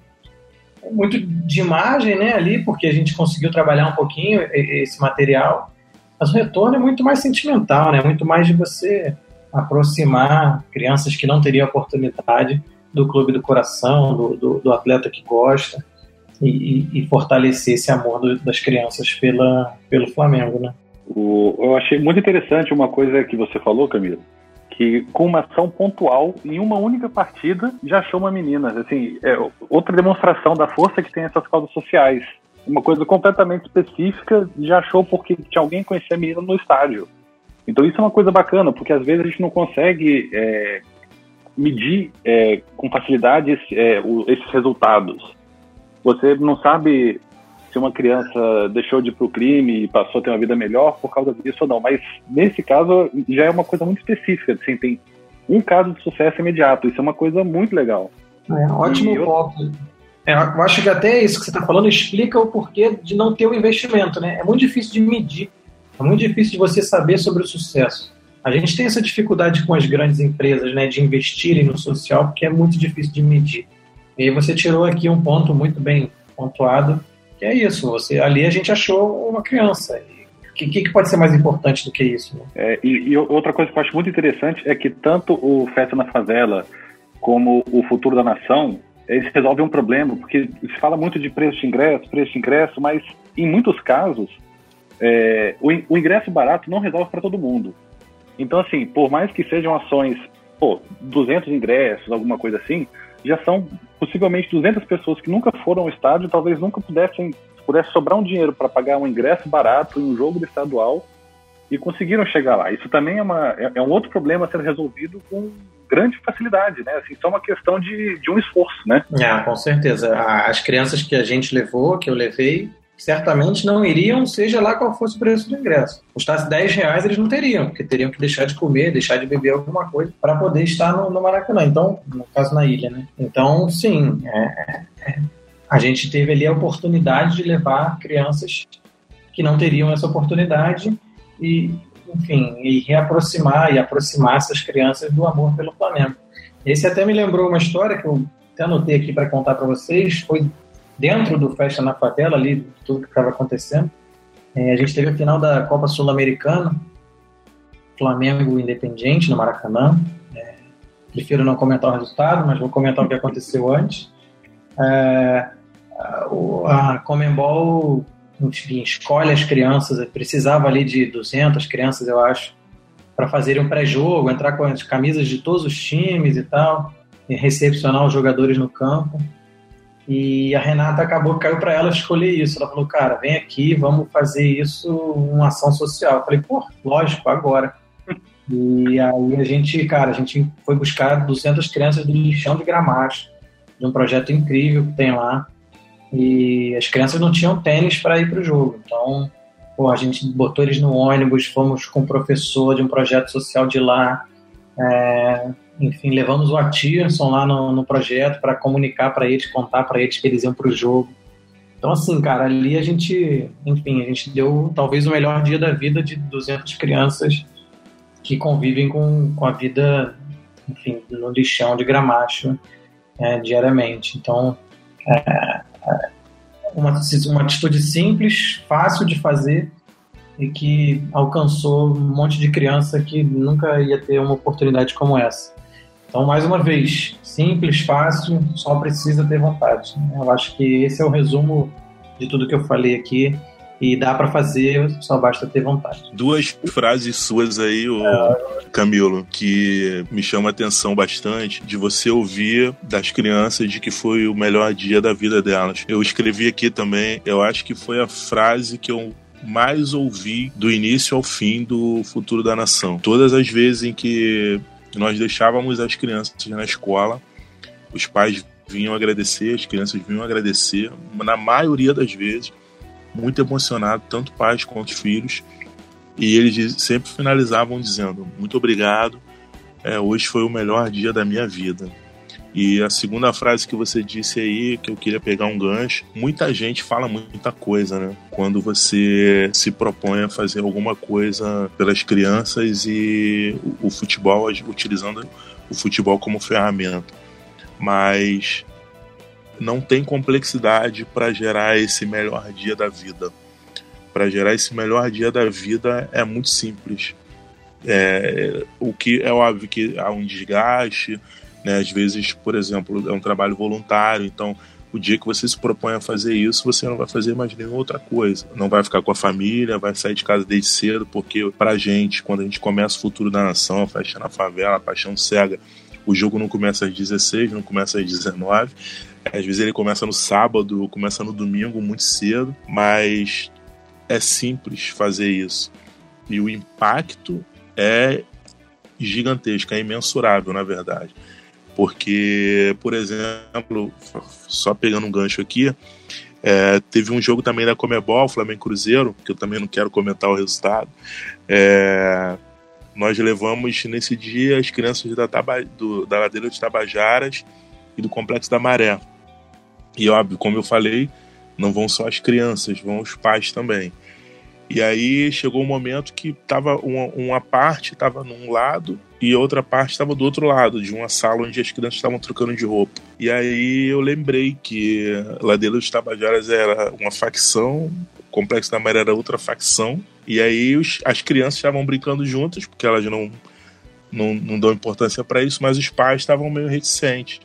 muito de imagem, né, ali, porque a gente conseguiu trabalhar um pouquinho esse material. Mas o retorno é muito mais sentimental, né? Muito mais de você aproximar crianças que não teriam oportunidade do clube do coração, do, do, do atleta que gosta, e, e, fortalecer esse amor do, das crianças pela, pelo Flamengo, né?
O, eu achei muito interessante uma coisa que você falou, Camila, que com uma ação pontual, em uma única partida, já achou uma menina. Assim, é outra demonstração da força que tem essas causas sociais. Uma coisa completamente específica, já achou porque tinha alguém conhecer a menina no estádio. Então isso é uma coisa bacana, porque às vezes a gente não consegue é, medir é, com facilidade esse, é, o, esses resultados. Você não sabe se uma criança deixou de ir para o crime e passou a ter uma vida melhor por causa disso ou não. Mas nesse caso já é uma coisa muito específica. Assim, tem um caso de sucesso imediato. Isso é uma coisa muito legal.
É, ótimo eu... ponto. É, eu acho que até isso que você está falando explica o porquê de não ter o investimento. Né? É muito difícil de medir. É muito difícil de você saber sobre o sucesso. A gente tem essa dificuldade com as grandes empresas né, de investirem no social, porque é muito difícil de medir. E você tirou aqui um ponto muito bem pontuado, que é isso, você ali a gente achou uma criança. O que, que, pode ser mais importante do que isso? Né?
É, e, e, outra coisa que eu acho muito interessante é que tanto o Festa na Favela como o Futuro da Nação, eles resolvem um problema, porque se fala muito de preço de ingresso, preço de ingresso, mas em muitos casos é, o, o ingresso barato não resolve para todo mundo. Então, assim, por mais que sejam ações, pô, 200 ingressos, alguma coisa assim, já são possivelmente 200 pessoas que nunca foram ao estádio, talvez nunca pudessem pudesse sobrar um dinheiro para pagar um ingresso barato em um jogo de estadual e conseguiram chegar lá. Isso também é, uma, é, é um outro problema ser resolvido com grande facilidade, né? Assim, só uma questão de, de um esforço, né?
É, com certeza. As crianças que a gente levou, que eu levei, certamente não iriam, seja lá qual fosse o preço do ingresso. Custasse 10 reais, eles não teriam, porque teriam que deixar de comer, deixar de beber alguma coisa para poder estar no, no, Maracanã. Então, no caso, na ilha, né? Então, sim, é, é, a gente teve ali a oportunidade de levar crianças que não teriam essa oportunidade e, enfim, e reaproximar e aproximar essas crianças do amor pelo Flamengo. Esse até me lembrou uma história que eu até anotei aqui para contar para vocês, foi dentro do Festa na Favela, ali, tudo que estava acontecendo. É, a gente teve a final da Copa Sul-Americana, Flamengo Independiente, no Maracanã. É, prefiro não comentar o resultado, mas vou comentar o que aconteceu antes. É, a, a Comembol, enfim, escolhe as crianças, precisava ali de 200 crianças, eu acho, para fazerem um pré-jogo, entrar com as camisas de todos os times e tal, e recepcionar os jogadores no campo. E a Renata acabou, caiu para ela escolher isso. Ela falou, cara, vem aqui, vamos fazer isso uma ação social. Eu falei, pô, lógico, agora. E aí a gente, cara, a gente foi buscar 200 crianças do lixão de Gramacho, de um projeto incrível que tem lá. E as crianças não tinham tênis para ir para o jogo. Então, pô, a gente botou eles no ônibus, fomos com o professor de um projeto social de lá. É, enfim, levamos o Atirson lá no, no projeto para comunicar para eles, contar para eles que eles iam para o jogo. Então, assim, cara, ali a gente, enfim, a gente deu talvez o melhor dia da vida de 200 crianças que convivem com, com a vida, enfim, no lixão de gramacho é, diariamente. Então, é, é uma, uma atitude simples, fácil de fazer e que alcançou um monte de criança que nunca ia ter uma oportunidade como essa. Então, mais uma vez, simples, fácil, só precisa ter vontade. Eu acho que esse é o resumo de tudo que eu falei aqui. E dá para fazer, só basta ter vontade.
Duas frases suas aí, o Camilo, que me chama a atenção bastante, de você ouvir das crianças de que foi o melhor dia da vida delas. Eu escrevi aqui também, eu acho que foi a frase que eu mais ouvi do início ao fim do futuro da nação. Todas as vezes em que nós deixávamos as crianças na escola, os pais vinham agradecer, as crianças vinham agradecer, na maioria das vezes, muito emocionado, tanto pais quanto filhos, e eles sempre finalizavam dizendo: Muito obrigado, é, hoje foi o melhor dia da minha vida. E a segunda frase que você disse aí, que eu queria pegar um gancho, muita gente fala muita coisa, né? Quando você se propõe a fazer alguma coisa pelas crianças e o, futebol, utilizando o futebol como ferramenta. Mas não tem complexidade para gerar esse melhor dia da vida. Para gerar esse melhor dia da vida é muito simples. É, o que é óbvio que há um desgaste, né? Às vezes, por exemplo, é um trabalho voluntário, então o dia que você se propõe a fazer isso, você não vai fazer mais nenhuma outra coisa. Não vai ficar com a família, vai sair de casa desde cedo, porque pra gente, quando a gente começa o futuro da nação, a festa na favela, a paixão cega, o jogo não começa às 16, não começa às 19. Às vezes ele começa no sábado, começa no domingo, muito cedo, mas é simples fazer isso. E o impacto é gigantesco, é imensurável, na verdade. Porque, por exemplo, só pegando um gancho aqui, é, teve um jogo também da Comebol, Flamengo Cruzeiro, que eu também não quero comentar o resultado. É, nós levamos nesse dia as crianças da, Taba, do, da ladeira de Tabajaras e do Complexo da Maré. E óbvio, como eu falei, não vão só as crianças, vão os pais também. E aí chegou um momento que tava uma, uma parte estava num lado e outra parte estava do outro lado, de uma sala onde as crianças estavam trocando de roupa. E aí eu lembrei que Ladeira dos Tabajaras era uma facção, o Complexo da Maré era outra facção, e aí os, as crianças estavam brincando juntas, porque elas não, não, não dão importância para isso, mas os pais estavam meio reticentes.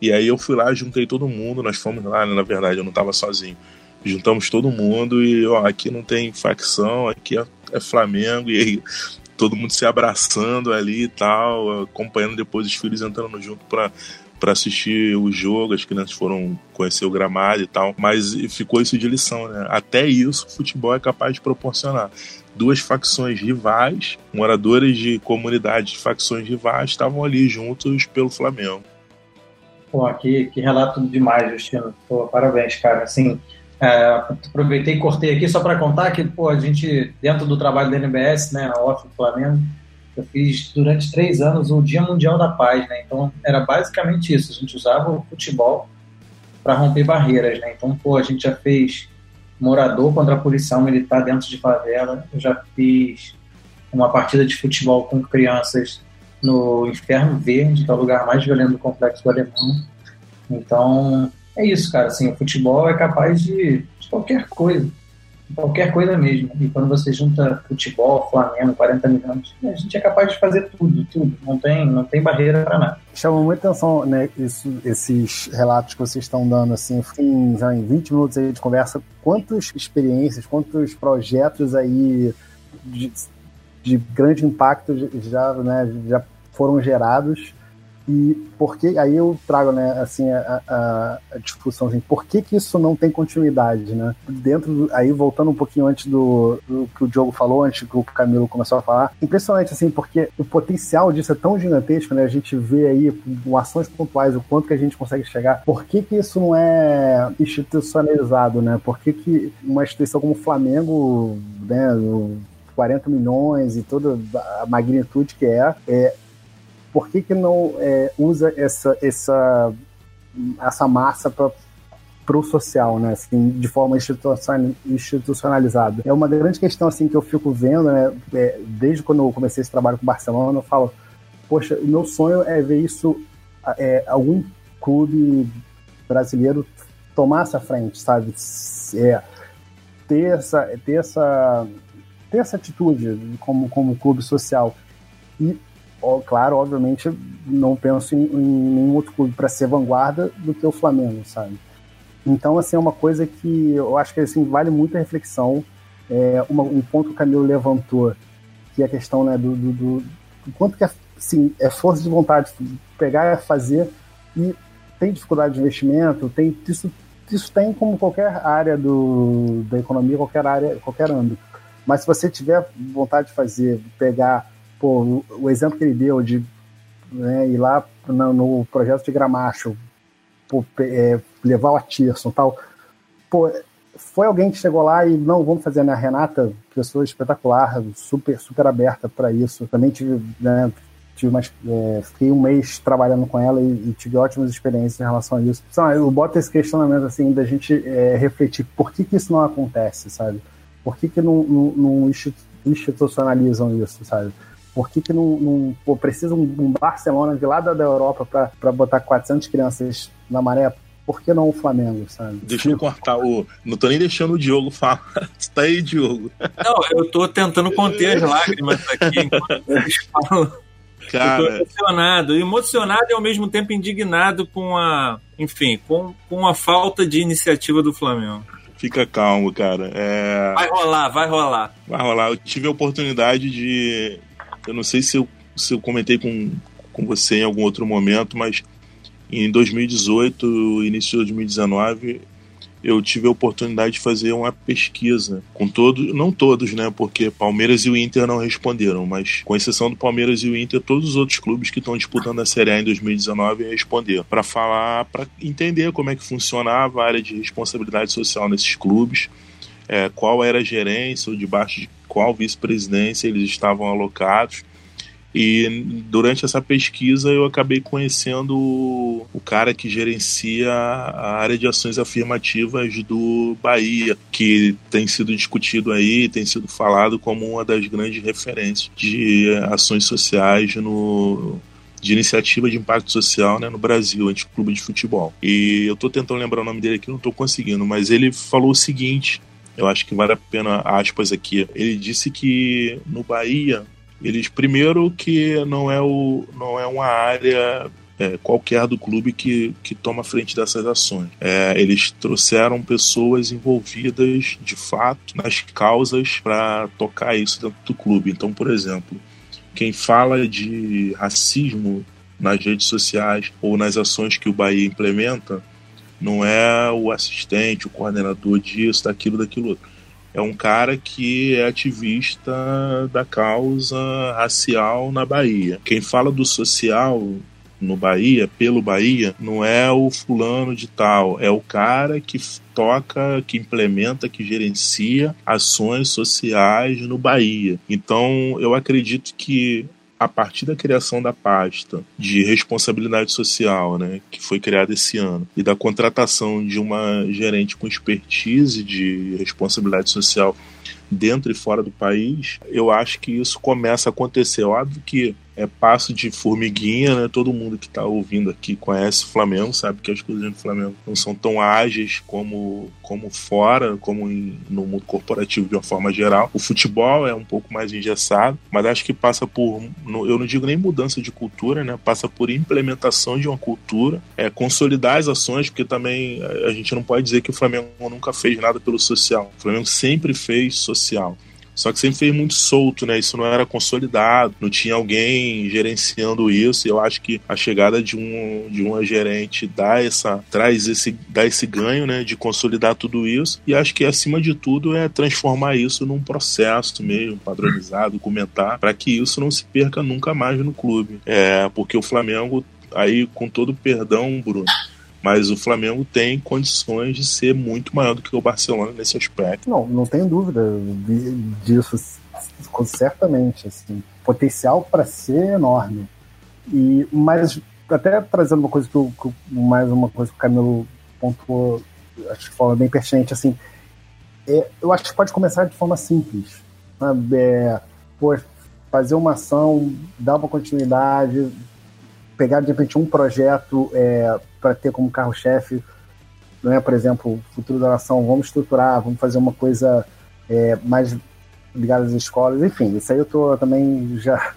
E aí eu fui lá, juntei todo mundo, nós fomos lá, né, na verdade eu não estava sozinho juntamos todo mundo e ó, aqui não tem facção, aqui é, é Flamengo, e aí todo mundo se abraçando ali e tal, acompanhando depois os filhos entrando junto para para assistir o jogo, as crianças foram conhecer o gramado e tal, mas ficou isso de lição, né? Até isso o futebol é capaz de proporcionar. Duas facções rivais, moradores de comunidades de facções rivais, estavam ali juntos pelo Flamengo.
Pô, que, que relato demais, Justino. Pô, parabéns, cara. Assim, é, aproveitei e cortei aqui só para contar que pô, a gente, dentro do trabalho da NBS, né, OFF Flamengo, eu fiz durante três anos o Dia Mundial da Paz. Né? Então, era basicamente isso. A gente usava o futebol para romper barreiras. Né? Então, pô, a gente já fez morador contra a policial militar dentro de favela. Eu já fiz uma partida de futebol com crianças no Inferno Verde, que é o lugar mais violento do Complexo do Alemão. Então, é isso, cara. Assim, o futebol é capaz de, de qualquer coisa. Qualquer coisa mesmo. E quando você junta futebol, Flamengo, 40 milhões, a gente é capaz de fazer tudo, tudo. Não tem, não tem barreira para nada.
Chama muita atenção, né, isso, esses relatos que vocês estão dando, assim, em, já em 20 minutos aí de conversa, quantas experiências, quantos projetos aí de, de grande impacto já, né, já foram gerados e por que, aí eu trago, né, assim, a, a, a, discussão, assim, por que que isso não tem continuidade, né? Dentro, do, aí voltando um pouquinho antes do, do, que o Diogo falou, antes que o Camilo começou a falar, impressionante, assim, porque o potencial disso é tão gigantesco, né? A gente vê aí com ações pontuais o quanto que a gente consegue chegar. Por que que isso não é institucionalizado, né? Por que que uma instituição como o Flamengo, né, 40 milhões e toda a magnitude que é, é por que, que não é, usa essa, essa, essa massa para o social, né, assim, de forma institucionalizada. É uma grande questão assim que eu fico vendo, né, é, desde quando eu comecei esse trabalho com Barcelona, eu falo, poxa, o meu sonho é ver isso, é, algum clube brasileiro tomar essa frente, sabe? É, ter essa, ter essa, ter essa atitude como, como clube social. E claro, obviamente, não penso em, em nenhum outro clube para ser vanguarda do que o Flamengo, sabe? Então, assim, é uma coisa que eu acho que assim, vale muita reflexão. É, uma, um ponto que o Camilo levantou, que é a questão né, do, do, do, do quanto que é, assim, é força de vontade, pegar fazer, e tem dificuldade de investimento, tem isso, isso tem como qualquer área do, da economia, qualquer área, qualquer âmbito. Mas se você tiver vontade de fazer, pegar pô, o exemplo que ele deu de né, ir lá no, no, projeto de Gramacho, pô, é, levar o Atirson tal, pô, foi alguém que chegou lá e não, vamos fazer, né? A Renata, pessoa espetacular, super, super aberta para isso. Também tive, né, tive mais, é, fiquei um mês trabalhando com ela e, e, tive ótimas experiências em relação a isso. Então, eu boto esse questionamento assim da gente é, refletir por que, que isso não acontece, sabe? Por que, que não, não, não institucionalizam isso, sabe? Por que, que não, não pô, precisa um, um, Barcelona de lá da, da Europa para botar 400 crianças na maré? Por que não o Flamengo, sabe?
Deixa eu cortar o. Não tô nem deixando o Diogo falar. tá aí, Diogo.
Não, eu tô tentando conter as lágrimas aqui enquanto vocês falam. Cara... Eu tô emocionado, emocionado e ao mesmo tempo indignado com a, enfim, com, com a falta de iniciativa do Flamengo.
Fica calmo, cara. É...
Vai rolar, vai rolar.
Vai rolar. Eu tive a oportunidade de. Eu não sei se eu, se eu comentei com, com você em algum outro momento, mas em 2018, início de 2019, eu tive a oportunidade de fazer uma pesquisa com todos, não todos, né? Porque Palmeiras e o Inter não responderam, mas com exceção do Palmeiras e o Inter, todos os outros clubes que estão disputando a Série A em 2019 responderam para falar, para entender como é que funcionava a área de responsabilidade social nesses clubes, é, qual era a gerência ou debaixo de qual vice-presidência eles estavam alocados e durante essa pesquisa eu acabei conhecendo o cara que gerencia a área de ações afirmativas do Bahia, que tem sido discutido aí, tem sido falado como uma das grandes referências de ações sociais no, de iniciativa de impacto social né, no Brasil, anti-clube de futebol. E eu estou tentando lembrar o nome dele aqui, não estou conseguindo, mas ele falou o seguinte: eu acho que vale a pena aspas aqui. Ele disse que no Bahia eles, primeiro, que não é, o, não é uma área é, qualquer do clube que, que toma frente dessas ações. É, eles trouxeram pessoas envolvidas de fato nas causas para tocar isso dentro do clube. Então, por exemplo, quem fala de racismo nas redes sociais ou nas ações que o Bahia implementa não é o assistente, o coordenador disso, daquilo, daquilo outro é um cara que é ativista da causa racial na Bahia. Quem fala do social no Bahia, pelo Bahia, não é o fulano de tal, é o cara que toca, que implementa, que gerencia ações sociais no Bahia. Então, eu acredito que a partir da criação da pasta de responsabilidade social, né, que foi criada esse ano, e da contratação de uma gerente com expertise de responsabilidade social dentro e fora do país, eu acho que isso começa a acontecer. Óbvio que é passo de formiguinha, né? Todo mundo que está ouvindo aqui conhece o Flamengo, sabe que as coisas do Flamengo não são tão ágeis como, como fora, como em, no mundo corporativo de uma forma geral. O futebol é um pouco mais engessado, mas acho que passa por, eu não digo nem mudança de cultura, né? Passa por implementação de uma cultura, é, consolidar as ações, porque também a gente não pode dizer que o Flamengo nunca fez nada pelo social. O Flamengo sempre fez social. Só que sempre fez muito solto, né? Isso não era consolidado, não tinha alguém gerenciando isso. E eu acho que a chegada de um de uma gerente dá essa traz esse dá esse ganho, né, de consolidar tudo isso. E acho que acima de tudo é transformar isso num processo mesmo padronizado, documentar, para que isso não se perca nunca mais no clube. É, porque o Flamengo aí com todo perdão, Bruno, mas o Flamengo tem condições de ser muito maior do que o Barcelona nesse aspecto.
Não, não tenho dúvida disso, certamente. Assim, potencial para ser enorme. E, mas, até trazendo uma coisa que, eu, que mais uma coisa que o Camilo pontuou, acho que fala bem pertinente, assim, é, eu acho que pode começar de forma simples. É, fazer uma ação, dar uma continuidade, pegar de repente um projeto é, para ter como carro-chefe, não é, por exemplo, o futuro da nação, vamos estruturar, vamos fazer uma coisa é, mais ligada às escolas, enfim, isso aí eu tô também já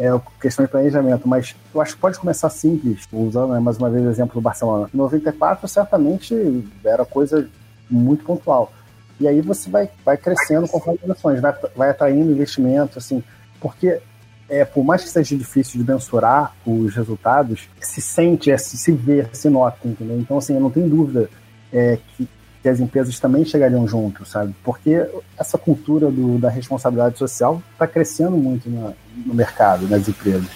é questão de planejamento, mas eu acho que pode começar simples, usando né, mais uma vez o exemplo do Barcelona. Em 94, certamente era coisa muito pontual. E aí você vai, vai crescendo conforme as ações, vai, vai atraindo investimento, assim, porque é, por mais que seja difícil de mensurar os resultados, se sente, é, se, se vê, se nota, entendeu? Então, assim, eu não tenho dúvida é, que, que, as empresas também chegariam junto, sabe? Porque essa cultura do, da responsabilidade social está crescendo muito no, no mercado, nas empresas.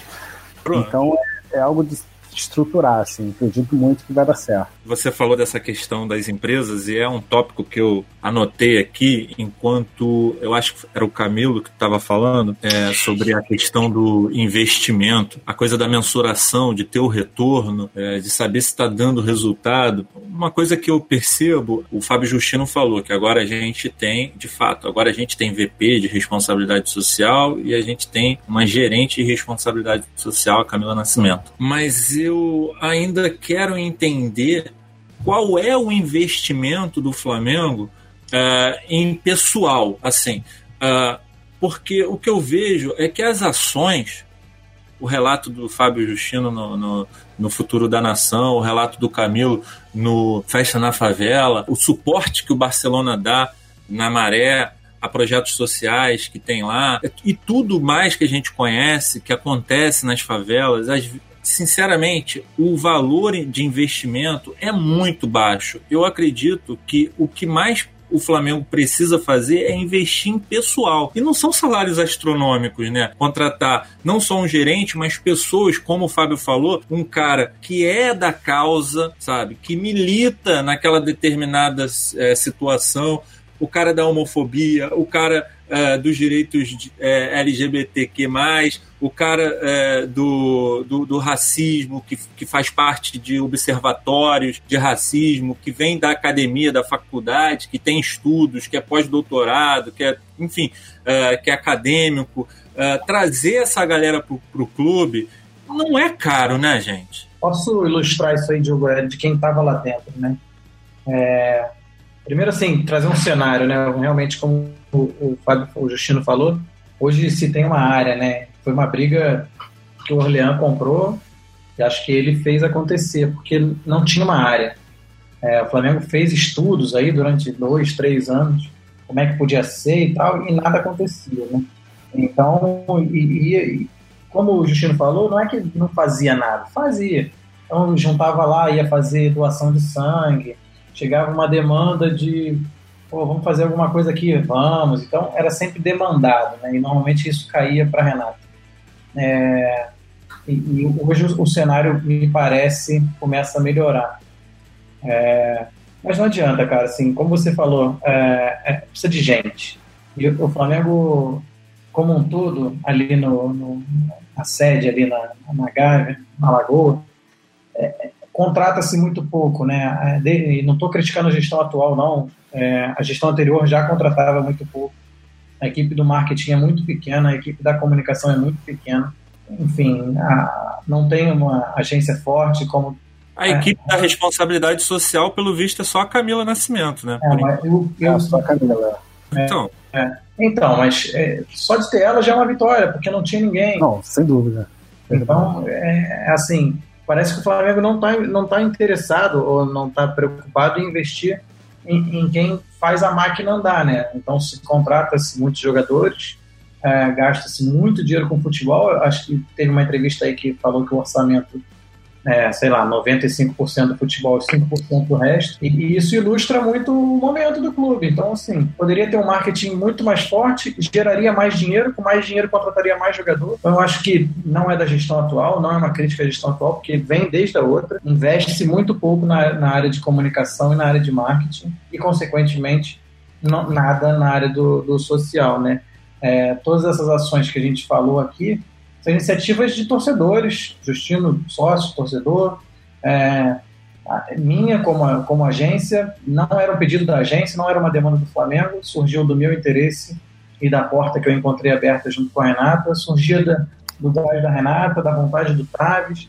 Pronto. Então, é, é algo de estruturar, assim. Acredito muito que vai dar certo.
Você falou dessa questão das empresas e é um tópico que eu anotei aqui enquanto eu acho que era o Camilo que estava falando é, sobre a questão do investimento, a coisa da mensuração, de ter o retorno, é, de saber se está dando resultado. Uma coisa que eu percebo, o Fábio Justino falou que agora a gente tem, de fato, agora a gente tem VP de responsabilidade social e a gente tem uma gerente de responsabilidade social, a Camila Nascimento. Mas eu ainda quero entender qual é o investimento do Flamengo uh, em pessoal, assim, uh, porque o que eu vejo é que as ações o relato do Fábio Justino no, no, no, Futuro da Nação, o relato do Camilo no Festa na Favela, o suporte que o Barcelona dá na Maré a projetos sociais que tem lá e tudo mais que a gente conhece, que acontece nas favelas, as, sinceramente, o valor de investimento é muito baixo. Eu acredito que o que mais o Flamengo precisa fazer é investir em pessoal. E não são salários astronômicos, né? Contratar não só um gerente, mas pessoas, como o Fábio falou, um cara que é da causa, sabe? Que milita naquela determinada é, situação o cara da homofobia, o cara é, dos direitos é, LGBTQ, o cara é, do, do, do, racismo, que, que faz parte de observatórios de racismo, que vem da academia, da faculdade, que tem estudos, que é pós-doutorado, que é, enfim, é, que é acadêmico. Trazer essa galera para o clube não é caro, né, gente?
Posso ilustrar isso aí, Diogo, de quem estava lá dentro, né? É, Primeiro, assim, trazer um cenário, né? Realmente, como o, o o Justino falou, hoje se tem uma área, né? Foi uma briga que o Orleans comprou e acho que ele fez acontecer, porque não tinha uma área. É, o Flamengo fez estudos aí durante dois, três anos, como é que podia ser e tal, e nada acontecia, né? Então, e, e como o Justino falou, não é que não fazia nada, fazia. Então, juntava lá, ia fazer doação de sangue, chegava uma demanda de Pô, vamos fazer alguma coisa aqui, vamos. Então era sempre demandado, né? E normalmente isso caía para Renato. É, e, e, hoje o, o, cenário me parece começa a melhorar. É, mas não adianta, cara. Assim, como você falou, é, é precisa de gente. E o, o Flamengo, como um todo, ali no, no na sede ali na, na Gávea, na Lagoa, é, contrata-se muito pouco, né? É, e não estou criticando a gestão atual, não. É, a gestão anterior já contratava muito pouco. A equipe do marketing é muito pequena, a equipe da comunicação é muito pequena. Enfim, a, não tem uma agência forte como.
A equipe é, da responsabilidade social, pelo visto, é só a Camila Nascimento, né?
É, mas eu, eu, é só a Camila. É, então. É. Então, mas só de ter ela já é uma vitória, porque não tinha ninguém.
Não, sem dúvida.
Então, é assim, parece que o Flamengo não está não tá interessado ou não está preocupado em investir em, em, quem faz a máquina andar, né? Então se contrata-se muitos jogadores, é, gasta-se muito dinheiro com futebol. Acho que teve uma entrevista aí que falou que o orçamento é, sei lá, 95% do futebol e 5% do resto. E, e, isso ilustra muito o momento do clube. Então, assim, poderia ter um marketing muito mais forte, geraria mais dinheiro, com mais dinheiro contrataria mais jogador. Então, eu acho que não é da gestão atual, não é uma crítica à gestão atual, porque vem desde a outra. Investe-se muito pouco na, na área de comunicação e na área de marketing, e, consequentemente, não, nada na área do, do social, né? É, todas essas ações que a gente falou aqui são iniciativas de torcedores, Justino, sócio, torcedor. É, minha, como, como agência, não era um pedido da agência, não era uma demanda do Flamengo, surgiu do meu interesse e da porta que eu encontrei aberta junto com a Renata, surgia do gás da Renata, da vontade do Traves.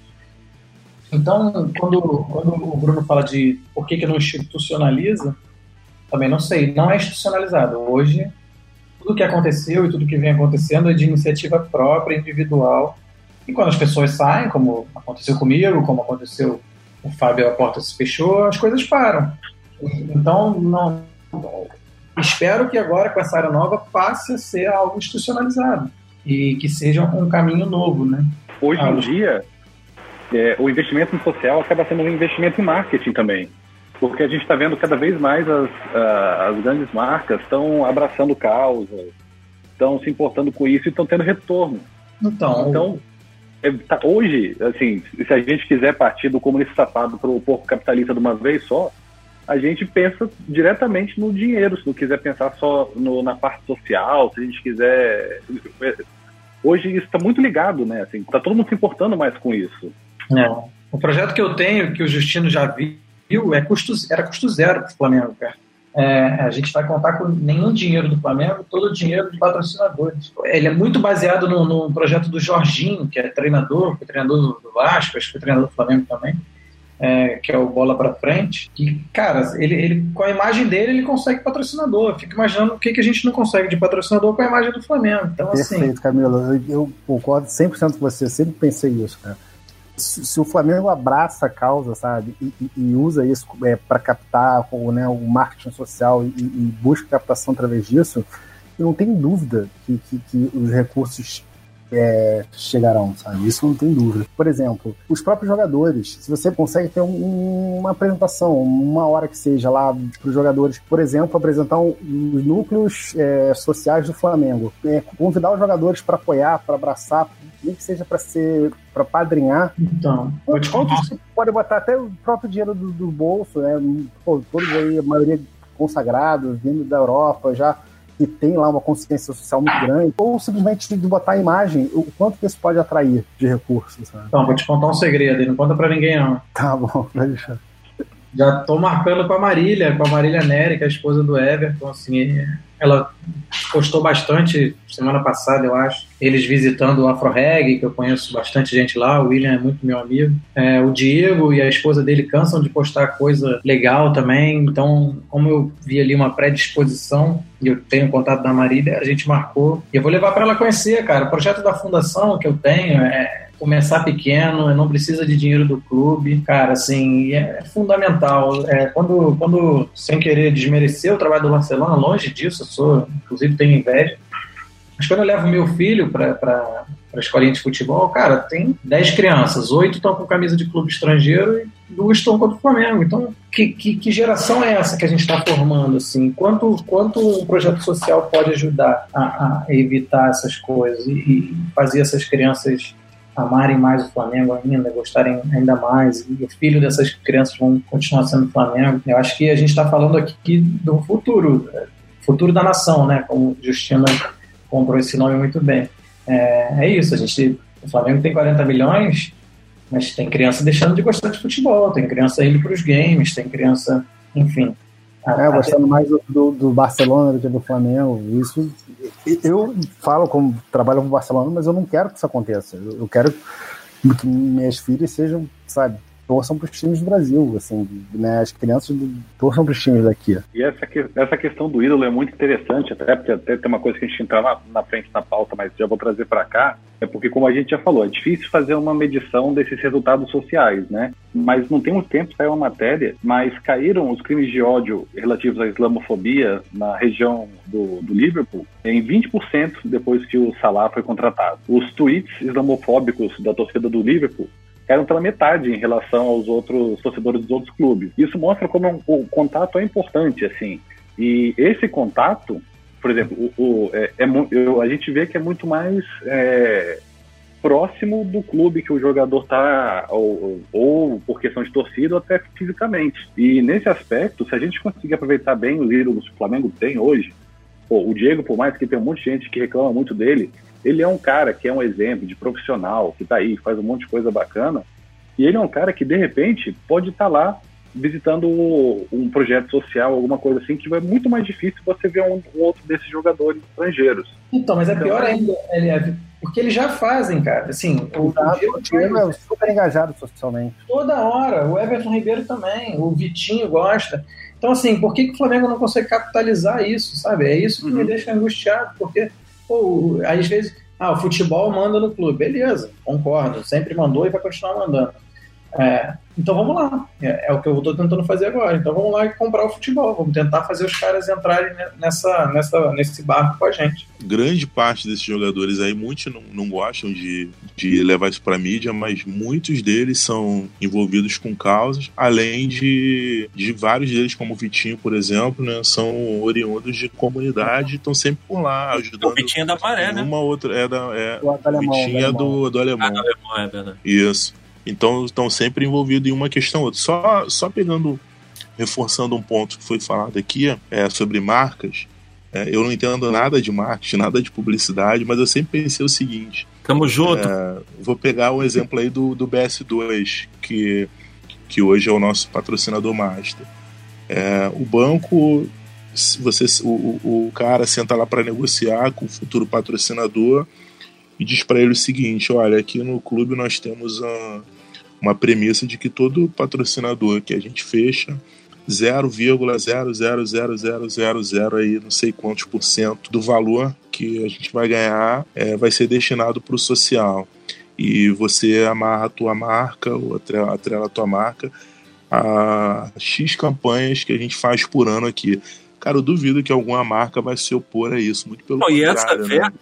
Então, quando, quando o Bruno fala de por que, que não institucionaliza, também não sei, não é institucionalizado. Hoje, tudo que aconteceu e tudo que vem acontecendo é de iniciativa própria, individual. E quando as pessoas saem, como aconteceu comigo, como aconteceu o Fábio, a porta se fechou, as coisas param. Então, não, espero que agora, com essa área nova, passe a ser algo institucionalizado e que seja um caminho novo, né?
Hoje em ah, dia, é, o investimento social acaba sendo um investimento em marketing também porque a gente está vendo cada vez mais as, uh, as grandes marcas estão abraçando causas, estão se importando com isso e estão tendo retorno.
Então,
então é, tá, hoje, assim, se a gente quiser partir do comunista safado para o porco capitalista de uma vez só, a gente pensa diretamente no dinheiro, se não quiser pensar só no, na parte social, se a gente quiser. É, hoje isso está muito ligado, né? Assim, tá todo mundo se importando mais com isso.
É. O projeto que eu tenho, que o Justino já viu, viu, é custo, era custo zero para o Flamengo, cara. É, a gente vai contar com nenhum dinheiro do Flamengo, todo o dinheiro de patrocinadores. Ele é muito baseado no, no projeto do Jorginho, que é treinador, foi treinador do Vasco, acho que treinador do Flamengo também. é, que é o Bola para Frente, que, cara, ele, ele, com a imagem dele, ele consegue patrocinador. Fico imaginando o que, que a gente não consegue de patrocinador com a imagem do Flamengo. Então,
assim, Perfeito, assim... Camilo. Eu, eu concordo 100% com você. Eu sempre pensei isso, cara. Se, se, o Flamengo abraça a causa, sabe, e, e, e usa isso é, para captar o, né, o marketing social e, e, busca captação através disso, não tenho dúvida que, que, que os recursos é, chegarão, sabe? Isso não tem dúvida. Por exemplo, os próprios jogadores, se você consegue ter um, uma apresentação, uma hora que seja lá para os jogadores, por exemplo, apresentar um, os núcleos é, sociais do Flamengo, é, convidar os jogadores para apoiar, para abraçar, nem que seja para ser para padrinhar.
Então,
pode pode botar até o próprio dinheiro do, do bolso, né? Pô, todos aí, a maioria consagrados, vindo da Europa, já que tem lá uma consciência social muito grande, ou simplesmente de botar a imagem, o quanto que isso pode atrair de recursos. Sabe?
Então, vou te contar um segredo, não conta pra ninguém não.
Tá bom, vai deixar.
Já tô marcando com a Marília, com a Marília Nery, que é a esposa do Everton, assim, ela gostou bastante semana passada, eu acho. Eles visitando o Afro Reggae, que eu conheço bastante gente lá, o William é muito meu amigo. É, o Diego e a esposa dele cansam de postar coisa legal também, então, como eu vi ali uma predisposição, e eu tenho contato da Marília, a gente marcou. E eu vou levar para ela conhecer, cara. O projeto da fundação que eu tenho é começar pequeno, não precisa de dinheiro do clube, cara, assim, é fundamental. É, quando, quando, sem querer desmerecer o trabalho do Barcelona, longe disso, eu sou, inclusive tenho inveja, mas quando eu levo meu filho para a escolinha de futebol, cara, tem 10 crianças, oito estão com camisa de clube estrangeiro e duas estão contra o Flamengo. Então, que, que, que geração é essa que a gente está formando? Assim? Quanto, quanto um projeto social pode ajudar a, a evitar essas coisas e, e fazer essas crianças amarem mais o Flamengo ainda, gostarem ainda mais, e o filho dessas crianças vão continuar sendo Flamengo. Eu acho que a gente está falando aqui do futuro, futuro da nação, né? Como Justina comprou esse nome muito bem. É, é isso, a gente, o Flamengo tem 40 milhões, mas tem criança deixando de gostar de futebol, tem criança indo para os games, tem criança, enfim.
É, gostando mais do, do, Barcelona do que do Flamengo. Isso eu falo como trabalho com o Barcelona, mas eu não quero que isso aconteça. Eu quero que minhas filhas sejam, sabe, torçam para os times do Brasil, assim, né? As crianças torçam para os times daqui.
E essa, essa questão do ídolo é muito interessante, até porque até tem uma coisa que a gente entrar na, na frente na pauta, mas já vou trazer para cá, é porque, como a gente já falou, é difícil fazer uma medição desses resultados sociais, né? Mas não tem muito tempo saiu uma matéria, mas caíram os crimes de ódio relativos à islamofobia na região do, do Liverpool em 20% depois que o Salah foi contratado. Os tweets islamofóbicos da torcida do Liverpool eram pela metade em relação aos outros torcedores dos outros clubes. Isso mostra como o contato é importante, assim. E esse contato, por exemplo, o, o é, é, eu, a gente vê que é muito mais é, próximo do clube que o jogador está, ou, ou, por questão de torcida, ou até fisicamente. E nesse aspecto, se a gente conseguir aproveitar bem os ídolos que o Flamengo tem hoje, pô, o Diego, por mais que tenha um monte de gente que reclama muito dele, ele é um cara que é um exemplo de profissional, que está aí, faz um monte de coisa bacana, e ele é um cara que, de repente, pode estar tá lá visitando um projeto social, alguma coisa assim, que vai muito mais difícil você ver um, um outro desses jogadores estrangeiros.
Então, mas é então, pior ainda, é, porque eles já fazem, cara. Assim,
o, o Diego é super engajado socialmente.
Toda hora. O Everton Ribeiro também, o Vitinho gosta. Então, assim, por que, que o Flamengo não consegue capitalizar isso, sabe? É isso que uhum. me deixa angustiado, porque Pô, às vezes, ah, o futebol manda no clube. Beleza, concordo. Sempre mandou e vai continuar mandando. É, então vamos lá. É, é, o que eu estou tentando fazer agora. Então vamos lá e comprar o futebol. Vamos tentar fazer os caras entrarem nessa, nessa, nesse barco com a gente.
Grande parte desses jogadores aí, muitos não, não gostam de, de levar isso para mídia, mas muitos deles são envolvidos com causas, além de, de vários deles, como o Vitinho, por exemplo, né, são oriundos de comunidade, estão sempre por lá ajudando. O
Vitinho é da Maré, né?
Uma outra é da é, o, o Vitinho é do, do alemão. Ah, do alemão, é verdade. Isso. Então estão sempre envolvidos em uma questão ou outra. Só, só pegando, reforçando um ponto que foi falado aqui é, sobre marcas. É, eu não entendo nada de marketing, nada de publicidade, mas eu sempre pensei o seguinte.
Tamo junto.
É, vou pegar o um exemplo aí do, do BS2, que, que hoje é o nosso patrocinador master. É, o banco, você, o, o cara senta lá para negociar com o futuro patrocinador e diz para ele o seguinte: olha, aqui no clube nós temos a uma premissa de que todo patrocinador que a gente fecha 0,0000000 aí, não sei quantos por cento do valor que a gente vai ganhar é, vai ser destinado para o social. E você amarra a tua marca, ou atrela, atrela a tua marca, a X campanhas que a gente faz por ano aqui. Cara, eu duvido que alguma marca vai se opor a isso, muito pelo não, contrário.
E essa né?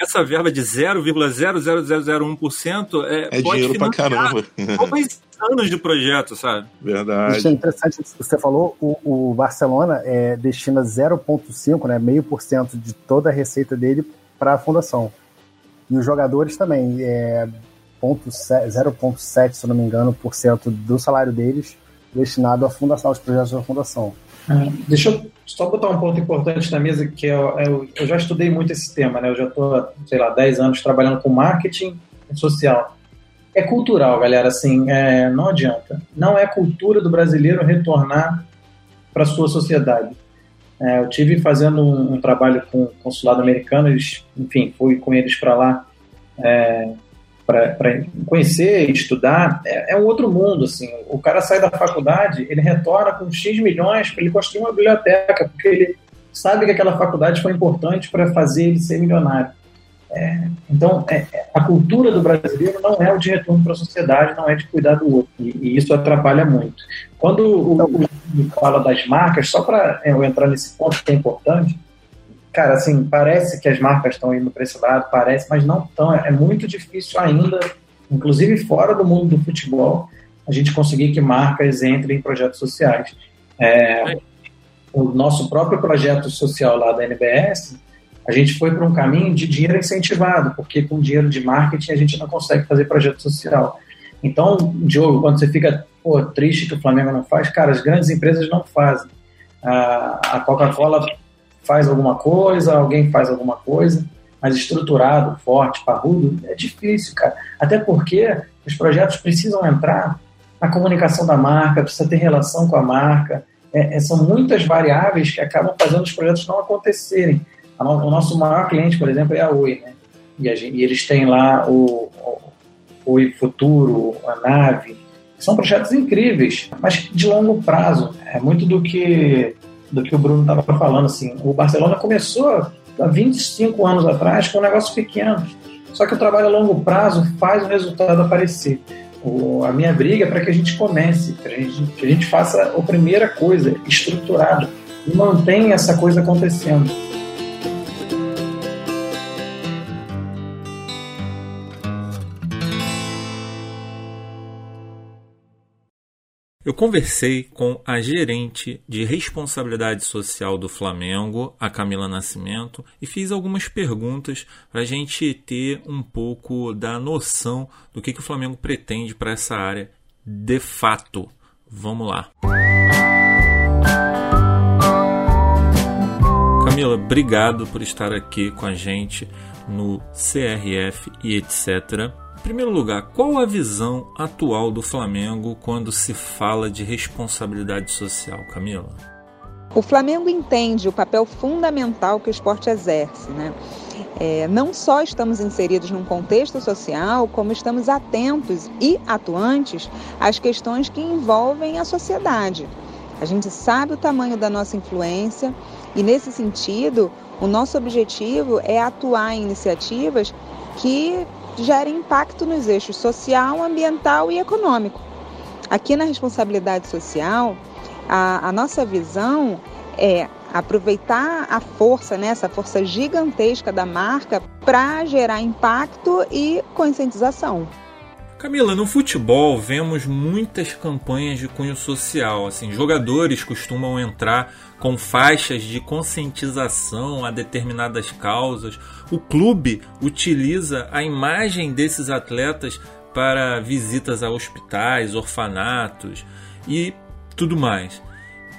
Essa verba de 0,00001% é,
é dinheiro pra caramba.
Dois anos de projeto, sabe?
Verdade. Isso
é interessante você falou, o, o Barcelona é, destina 0,5%, né, meio por cento de toda a receita dele para a fundação. E os jogadores também, é 0,7, se não me engano, por cento do salário deles destinado à fundação, aos projetos da fundação.
É, deixa eu só botar um ponto importante na mesa, que é, é, eu já estudei muito esse tema, né? Eu já estou, sei lá, 10 anos trabalhando com marketing social. É cultural, galera, assim, é, não adianta. Não é cultura do brasileiro retornar para sua sociedade. É, eu tive fazendo um, um, trabalho com o consulado americano, eles, enfim, fui com eles para lá é, para conhecer, estudar, é, é, um outro mundo, assim. O cara sai da faculdade, ele retorna com X milhões para ele construir uma biblioteca, porque ele sabe que aquela faculdade foi importante para fazer ele ser milionário. É, então, é, é, a cultura do brasileiro não é o de retorno para a sociedade, não é de cuidar do outro, e, e isso atrapalha muito. Quando o, o, fala das marcas, só para eu entrar nesse ponto que é importante, cara, assim, parece que as marcas estão indo para esse lado, parece, mas não estão. É muito difícil ainda, inclusive fora do mundo do futebol, a gente conseguir que marcas entrem em projetos sociais. É, o nosso próprio projeto social lá da NBS, a gente foi para um caminho de dinheiro incentivado, porque com dinheiro de marketing a gente não consegue fazer projeto social. Então, Diogo, quando você fica pô, triste que o Flamengo não faz, cara, as grandes empresas não fazem. A Coca-Cola faz alguma coisa, alguém faz alguma coisa, mas estruturado, forte, parrudo, é difícil, cara. Até porque os projetos precisam entrar na comunicação da marca, precisa ter relação com a marca. É, é, são muitas variáveis que acabam fazendo os projetos não acontecerem. O nosso maior cliente, por exemplo, é a Oi, né? E, gente, e eles têm lá o, o Oi Futuro, a Nave. São projetos incríveis, mas de longo prazo. É muito do que do que o Bruno estava falando. Assim, o Barcelona começou há 25 anos atrás com um negócio pequeno. Só que o trabalho a longo prazo faz o resultado aparecer. O, a minha briga é para que a gente comece, que a gente, que a gente faça a primeira coisa, estruturado, e mantenha essa coisa acontecendo.
Eu conversei com a gerente de responsabilidade social do Flamengo, a Camila Nascimento, e fiz algumas perguntas para a gente ter um pouco da noção do que, que o Flamengo pretende para essa área de fato. Vamos lá. Camila, obrigado por estar aqui com a gente no CRF e etc. Em primeiro lugar, qual a visão atual do Flamengo quando se fala de responsabilidade social, Camila?
O Flamengo entende o papel fundamental que o esporte exerce, né? É, não só estamos inseridos num contexto social, como estamos atentos e atuantes às questões que envolvem a sociedade. A gente sabe o tamanho da nossa influência e, nesse sentido, o nosso objetivo é atuar em iniciativas que gera impacto nos eixos social, ambiental e econômico. Aqui na responsabilidade social, a, a nossa visão é aproveitar a força, né, essa força gigantesca da marca para gerar impacto e conscientização.
Camila, no futebol vemos muitas campanhas de cunho social. Assim, jogadores costumam entrar com faixas de conscientização a determinadas causas. O clube utiliza a imagem desses atletas para visitas a hospitais, orfanatos e tudo mais.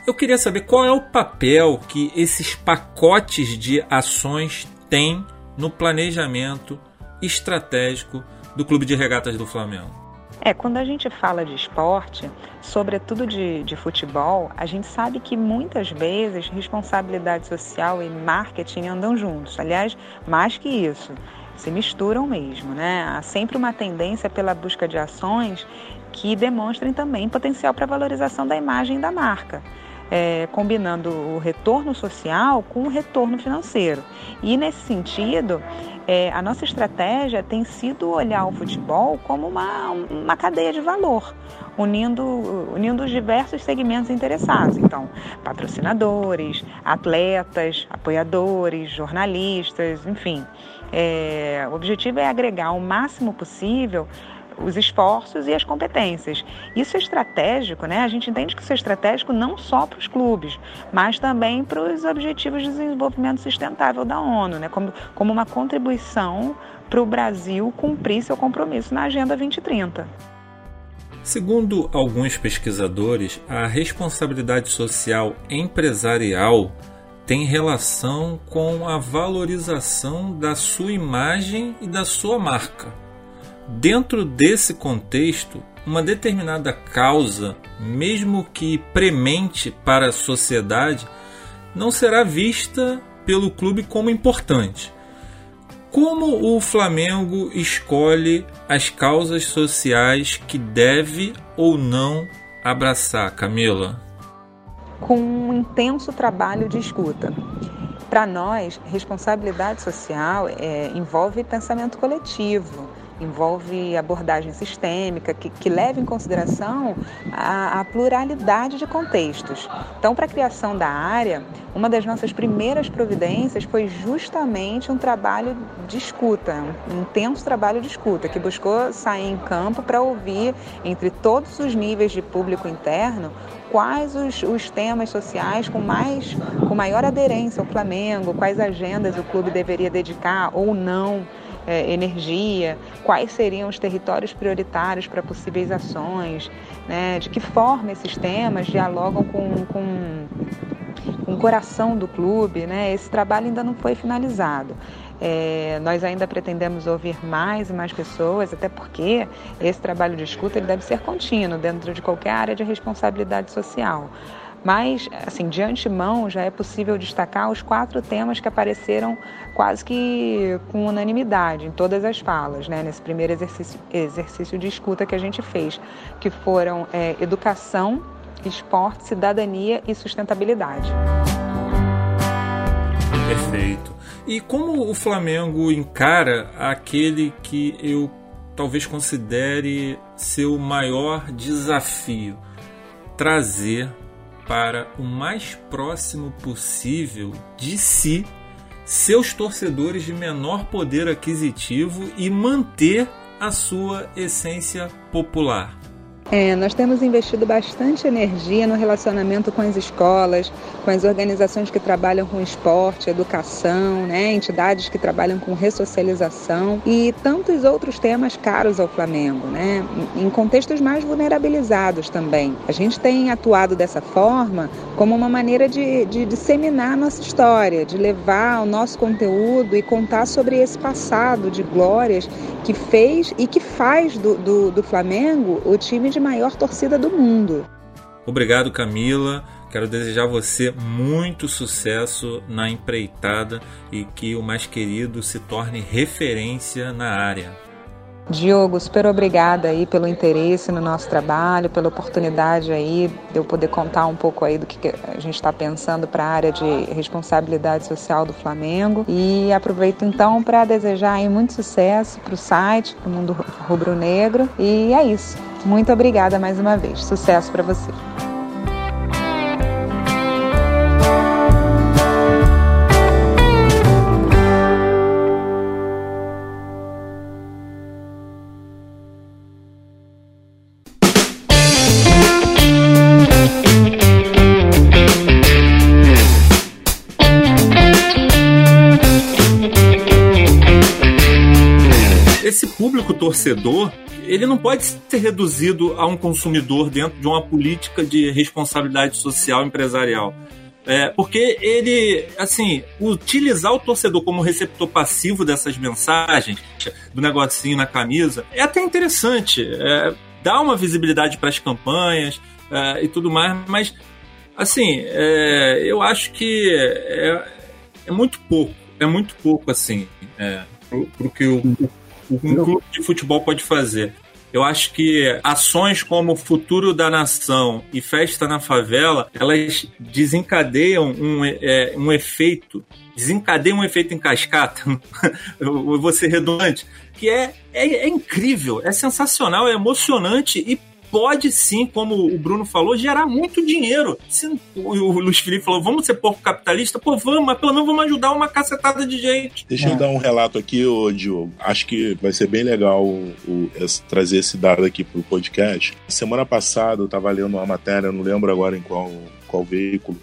Eu queria saber qual é o papel que esses pacotes de ações têm no planejamento estratégico do Clube de Regatas do Flamengo?
É, quando a gente fala de esporte, sobretudo de, de futebol, a gente sabe que muitas vezes responsabilidade social e marketing andam juntos. Aliás, mais que isso, se misturam mesmo, né? Há sempre uma tendência pela busca de ações que demonstrem também potencial para valorização da imagem da marca. É, combinando o retorno social com o retorno financeiro. E nesse sentido, é, a nossa estratégia tem sido olhar o futebol como uma, uma cadeia de valor, unindo, unindo os diversos segmentos interessados. Então, patrocinadores, atletas, apoiadores, jornalistas, enfim. É, o objetivo é agregar o máximo possível os esforços e as competências. Isso é estratégico, né? A gente entende que isso é estratégico não só para os clubes, mas também para os Objetivos de Desenvolvimento Sustentável da ONU, né? Como, como uma contribuição para o Brasil cumprir seu compromisso na Agenda 2030.
Segundo alguns pesquisadores, a responsabilidade social empresarial tem relação com a valorização da sua imagem e da sua marca. Dentro desse contexto, uma determinada causa, mesmo que premente para a sociedade, não será vista pelo clube como importante. Como o Flamengo escolhe as causas sociais que deve ou não abraçar, Camila?
Com um intenso trabalho de escuta. Para nós, responsabilidade social é, envolve pensamento coletivo envolve abordagem sistêmica que, que leva em consideração a, a pluralidade de contextos. Então, para a criação da área, uma das nossas primeiras providências foi justamente um trabalho de escuta, um intenso trabalho de escuta, que buscou sair em campo para ouvir, entre todos os níveis de público interno, quais os, os, temas sociais com, mais, com maior aderência ao Flamengo, quais agendas o clube deveria dedicar ou não é, energia, quais seriam os territórios prioritários para possíveis ações, né, de que forma esses temas dialogam com, com, com o coração do clube. Né? Esse trabalho ainda não foi finalizado. É, nós ainda pretendemos ouvir mais e mais pessoas, até porque esse trabalho de escuta ele deve ser contínuo dentro de qualquer área de responsabilidade social. Mas, assim, de antemão já é possível destacar os quatro temas que apareceram quase que com unanimidade em todas as falas, né, nesse primeiro exercício, exercício de escuta que a gente fez, que foram é, educação, esporte, cidadania e sustentabilidade.
Perfeito. E como o Flamengo encara aquele que eu talvez considere seu maior desafio? Trazer para o mais próximo possível de si seus torcedores de menor poder aquisitivo e manter a sua essência popular.
É, nós temos investido bastante energia no relacionamento com as escolas, com as organizações que trabalham com esporte, educação, né, entidades que trabalham com ressocialização e tantos outros temas caros ao Flamengo, né, em contextos mais vulnerabilizados também. A gente tem atuado dessa forma como uma maneira de, de disseminar nossa história, de levar o nosso conteúdo e contar sobre esse passado de glórias que fez e que faz do, do, do Flamengo o time de maior torcida do mundo.
Obrigado, Camila. Quero desejar a você muito sucesso na empreitada e que o mais querido se torne referência na área.
Diogo, super obrigada aí pelo interesse no nosso trabalho, pela oportunidade aí de eu poder contar um pouco aí do que a gente está pensando para a área de responsabilidade social do Flamengo. E aproveito então para desejar aí muito sucesso para o site, para o Mundo Rubro Negro. E é isso. Muito obrigada mais uma vez. Sucesso para você.
Público torcedor ele não pode ser reduzido a um consumidor dentro de uma política de responsabilidade social empresarial. É, porque ele, assim, utilizar o torcedor como receptor passivo dessas mensagens, do negocinho na camisa, é até interessante. É, dá uma visibilidade para as campanhas é, e tudo mais, mas, assim, é, eu acho que é, é, muito pouco. É muito pouco, assim. É, para o que o, um clube de futebol pode fazer. Eu acho que ações como Futuro da Nação e Festa na Favela, elas desencadeiam um, é, um efeito, desencadeiam um efeito em cascata, eu vou ser redundante, que é, é, é incrível, é sensacional, é emocionante e pode sim, como o Bruno falou, gerar muito dinheiro. Se o Luiz Felipe falou, vamos ser pouco capitalista, pô, vamos, mas pelo menos vamos ajudar uma cacetada de gente.
Deixa é. eu dar um relato aqui, ô Diogo. Acho que vai ser bem legal o, o, esse, trazer esse dado aqui pro podcast. Semana passada eu tava lendo uma matéria, não lembro agora em qual, qual veículo,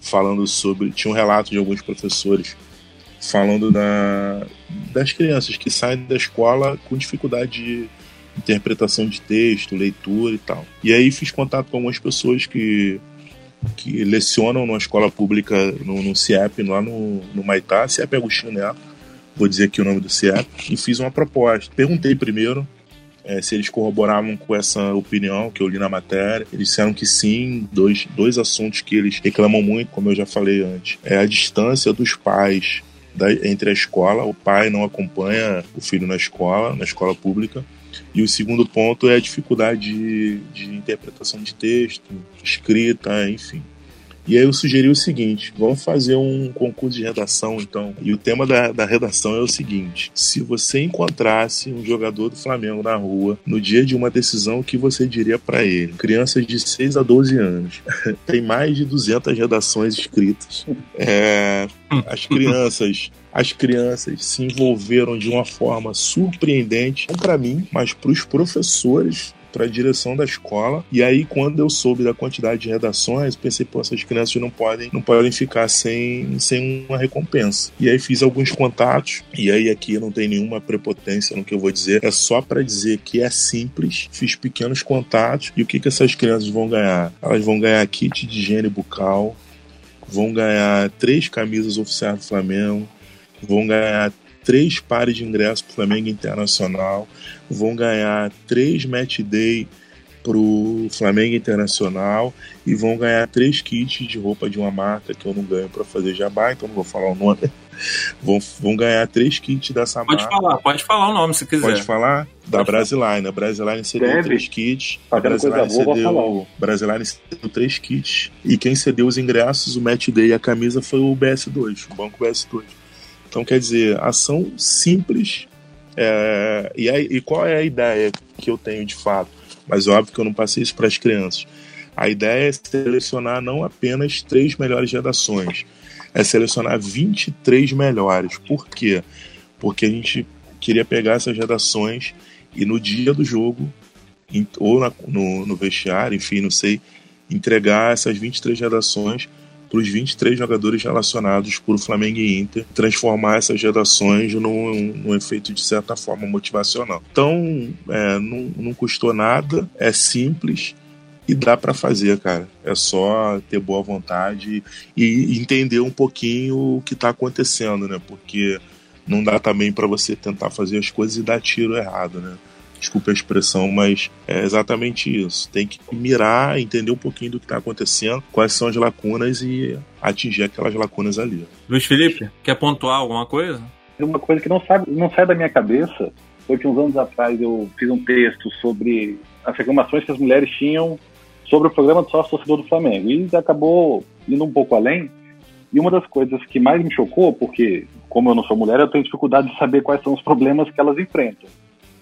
falando sobre. Tinha um relato de alguns professores falando da, das crianças que saem da escola com dificuldade de interpretação de texto, leitura e tal. E aí fiz contato com algumas pessoas que que lecionam numa escola pública no, no CIEP, lá no, no Maitá, CIEP Agostinho Neto, vou dizer aqui o nome do CIEP, e fiz uma proposta. Perguntei primeiro é, se eles corroboravam com essa opinião que eu li na matéria. Eles disseram que sim, dois, dois assuntos que eles reclamam muito, como eu já falei antes, é a distância dos pais entre a escola, o pai não acompanha o filho na escola, na escola pública, e o segundo ponto é a dificuldade de, de interpretação de texto, escrita, enfim. E aí eu sugeri o seguinte: vamos fazer um concurso de redação, então. E o tema da, da redação é o seguinte: se você encontrasse um jogador do Flamengo na rua no dia de uma decisão, o que você diria para ele? Crianças de 6 a 12 anos. Tem mais de 200 redações escritas. É, as crianças as crianças se envolveram de uma forma surpreendente, não para mim, mas para os professores para a direção da escola. E aí, quando eu soube da quantidade de redações, pensei, pô, essas crianças não podem, não podem ficar sem, sem uma recompensa. E aí fiz alguns contatos, e aí aqui não tem nenhuma prepotência no que eu vou dizer, é só para dizer que é simples. Fiz pequenos contatos, e o que, que essas crianças vão ganhar? Elas vão ganhar kit de higiene bucal, vão ganhar três camisas oficiais do Flamengo, vão ganhar três pares de ingressos para o Flamengo Internacional, vão ganhar três match day para o Flamengo Internacional e vão ganhar três kits de roupa de uma marca que eu não ganho para fazer jabá, então não vou falar o nome. vão, vão ganhar três kits dessa
pode
marca.
Pode falar, pode falar o nome se quiser.
Pode falar? Da Brasiline. A Brasiline cedeu Deve. três kits. A Brasiline cedeu, Brasiline cedeu três kits. E quem cedeu os ingressos, o match day e a camisa foi o BS2, o Banco BS2. Então, quer dizer, ação simples. É, e, aí, e qual é a ideia que eu tenho de fato? Mas óbvio que eu não passei isso para as crianças. A ideia é selecionar não apenas três melhores redações, é selecionar 23 melhores. Por quê? Porque a gente queria pegar essas redações e no dia do jogo, ou na, no, no vestiário, enfim, não sei, entregar essas 23 redações para os 23 jogadores relacionados por Flamengo e Inter, transformar essas gerações num, num efeito de certa forma motivacional. Então, é, não, não custou nada, é simples e dá para fazer, cara. É só ter boa vontade e entender um pouquinho o que está acontecendo, né? Porque não dá também para você tentar fazer as coisas e dar tiro errado, né? Desculpe a expressão, mas é exatamente isso. Tem que mirar, entender um pouquinho do que está acontecendo, quais são as lacunas e atingir aquelas lacunas ali.
Luiz Felipe, quer pontuar alguma coisa?
Uma coisa que não, sabe, não sai da minha cabeça foi que uns anos atrás eu fiz um texto sobre as reclamações que as mulheres tinham sobre o programa do sócio torcedor do Flamengo. E acabou indo um pouco além. E uma das coisas que mais me chocou, porque como eu não sou mulher, eu tenho dificuldade de saber quais são os problemas que elas enfrentam.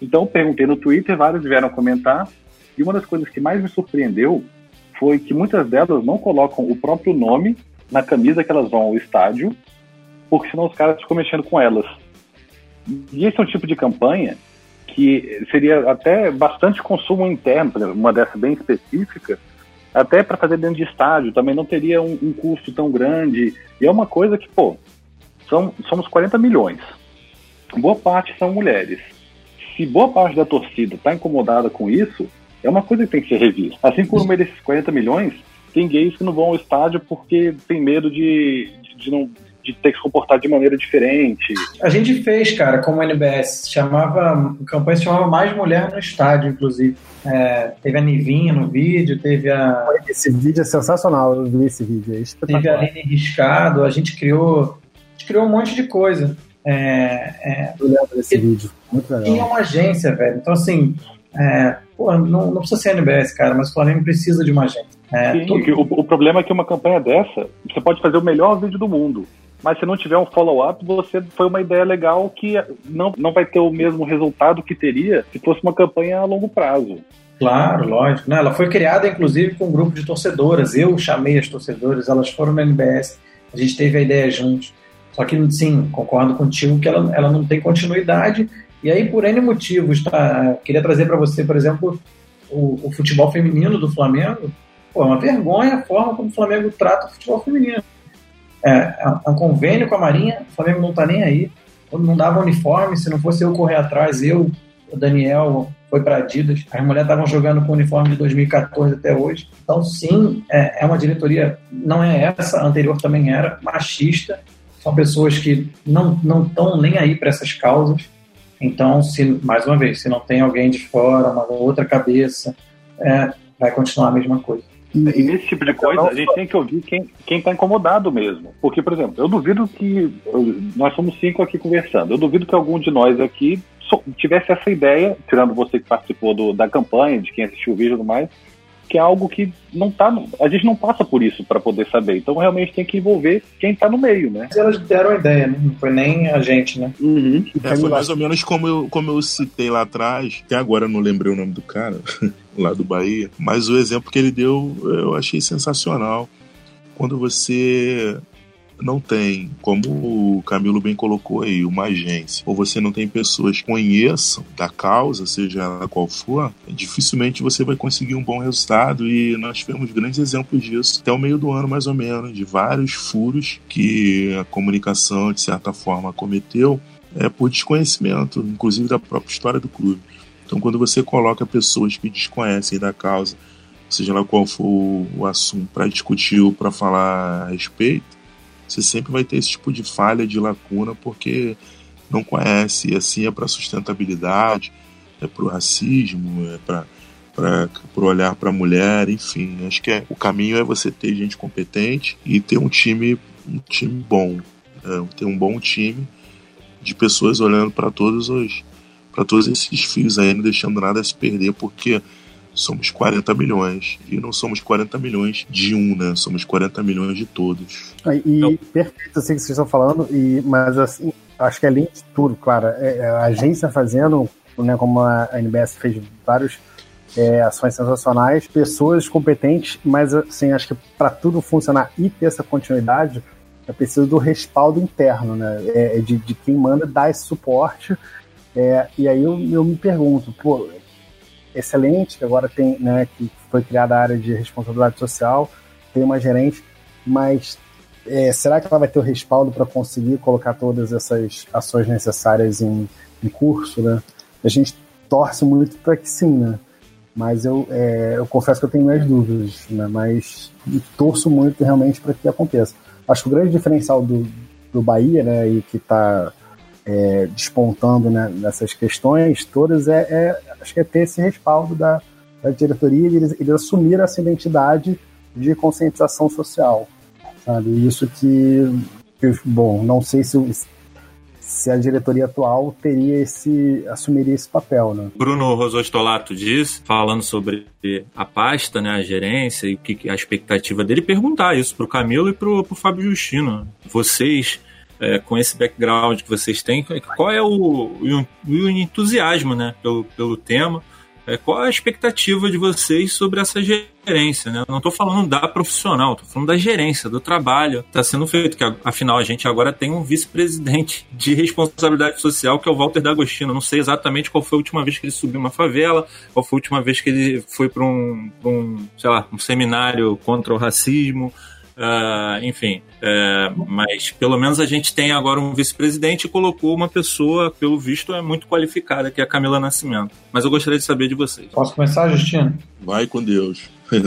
Então perguntei no Twitter, vários vieram comentar, e uma das coisas que mais me surpreendeu foi que muitas delas não colocam o próprio nome na camisa que elas vão ao estádio, porque senão os caras ficam mexendo com elas. E esse é um tipo de campanha que seria até bastante consumo interno, uma dessa bem específica, até para fazer dentro de estádio, também não teria um, um, custo tão grande. E é uma coisa que, pô, são, somos 40 milhões. Boa parte são mulheres se boa parte da torcida está incomodada com isso, é uma coisa que tem que ser revista. Assim como no meio desses 40 milhões, tem gays que não vão ao estádio porque tem medo de, de, de não de ter que se comportar de maneira diferente.
A gente fez, cara, como NBS, chamava, a campanha se chamava Mais Mulher no Estádio, inclusive. É, teve a Nivinha no vídeo, teve a...
Esse vídeo é sensacional, eu vi esse vídeo, é
Teve a Aline Riscado, a gente criou, a gente criou um monte de coisa. É,
é, Eu lembro desse e, vídeo, muito legal.
E é uma agência, velho. Então, assim, é, pô, não, não, precisa ser NBS, cara, mas o Flamengo precisa de uma agência.
É, Sim, o, o, problema é que uma campanha dessa, você pode fazer o melhor vídeo do mundo, mas se não tiver um follow-up, você foi uma ideia legal que não, não vai ter o mesmo resultado que teria se fosse uma campanha a longo prazo.
Claro, lógico. Não, ela foi criada, inclusive, com um grupo de torcedoras. Eu chamei as torcedoras, elas foram na NBS, a gente teve a ideia juntos. Só que, sim, concordo contigo que ela, ela não tem continuidade. E aí, por N motivos, tá? Queria trazer para você, por exemplo, o, o, futebol feminino do Flamengo. Pô, é uma vergonha a forma como o Flamengo trata o futebol feminino. É, é um convênio com a Marinha, o Flamengo não tá nem aí. Não dava uniforme, se não fosse eu correr atrás, eu, o Daniel, foi para Adidas. As mulheres estavam jogando com o uniforme de 2014 até hoje. Então, sim, é, é uma diretoria, não é essa, a anterior também era, machista. São pessoas que não estão nem aí para essas causas. Então, se mais uma vez, se não tem alguém de fora, uma outra cabeça, é, vai continuar a mesma coisa.
E nesse tipo de coisa, a gente tem que ouvir quem, quem tá incomodado mesmo. Porque, por exemplo, eu duvido que. Nós somos cinco aqui conversando. Eu duvido que algum de nós aqui tivesse essa ideia, tirando você que participou do, da campanha, de quem assistiu o vídeo e tudo mais, que é algo que não tá. A gente não passa por isso para poder saber. Então realmente tem que envolver quem tá no meio, né?
Elas deram a ideia, né? Não foi nem a gente, né?
Uhum. É, foi mais ou menos como eu, como eu citei lá atrás, que agora eu não lembrei o nome do cara, lá do Bahia, mas o exemplo que ele deu eu achei sensacional. Quando você não tem, como o Camilo bem colocou aí, uma agência, ou você não tem pessoas que conheçam da causa, seja ela qual for, dificilmente você vai conseguir um bom resultado e nós tivemos grandes exemplos disso até o meio do ano, mais ou menos, de vários furos que a comunicação, de certa forma, cometeu é, por desconhecimento, inclusive da própria história do clube. Então, quando você coloca pessoas que desconhecem da causa, seja lá qual for o assunto, para discutir ou para falar a respeito, você sempre vai ter esse tipo de falha, de lacuna, porque não conhece. E assim é para sustentabilidade, é para o racismo, é para para olhar para a mulher, enfim, acho que é, o caminho é você ter gente competente e ter um time um time bom, é, ter um bom time de pessoas olhando para todos os para todos esses fios aí, não deixando nada se perder, porque somos 40 milhões. E não somos 40 milhões de um, né? Somos 40 milhões de todos.
E, então, perfeito, assim que vocês estão falando, e, mas assim, acho que além de tudo, claro, é, é a agência fazendo, né, como a NBS fez vários é, ações sensacionais, pessoas competentes, mas assim, acho que para tudo funcionar e ter essa continuidade, é preciso do respaldo interno, né? É, de, de quem manda dar esse suporte. É, e aí eu, eu me pergunto, pô, excelente, que agora tem, né, que foi criada a área de responsabilidade social, tem uma gerente, mas é, será que ela vai ter o respaldo para conseguir colocar todas essas ações necessárias em, em curso, né? A gente torce muito para que sim, né? Mas eu, é, eu confesso que eu tenho minhas dúvidas, né? Mas torço muito realmente para que aconteça. Acho que o grande diferencial do, do Bahia, né, e que está é, despontando né, nessas questões todas é, é, acho que é ter esse respaldo da, da diretoria e eles, assumiram essa identidade de conscientização social, sabe? Isso que, bom, não sei se, se a diretoria atual teria esse assumiria esse papel, né?
Bruno Rosostolato diz, falando sobre a pasta, né, a gerência e que a expectativa dele, perguntar isso para o Camilo e para o Fábio Justino. Vocês é, com esse background que vocês têm, qual é o, o, o entusiasmo né, pelo, pelo tema? É, qual a expectativa de vocês sobre essa gerência? Né? não estou falando da profissional, estou falando da gerência, do trabalho está sendo feito, que afinal a gente agora tem um vice-presidente de responsabilidade social, que é o Walter D'Agostino. Não sei exatamente qual foi a última vez que ele subiu uma favela, qual foi a última vez que ele foi para um, um, sei lá, um seminário contra o racismo. Uh, enfim, é, mas pelo menos a gente tem agora um vice-presidente e colocou uma pessoa, pelo visto, é muito qualificada, que é a Camila Nascimento. Mas eu gostaria de saber de vocês.
Posso começar, Justino?
Vai com Deus.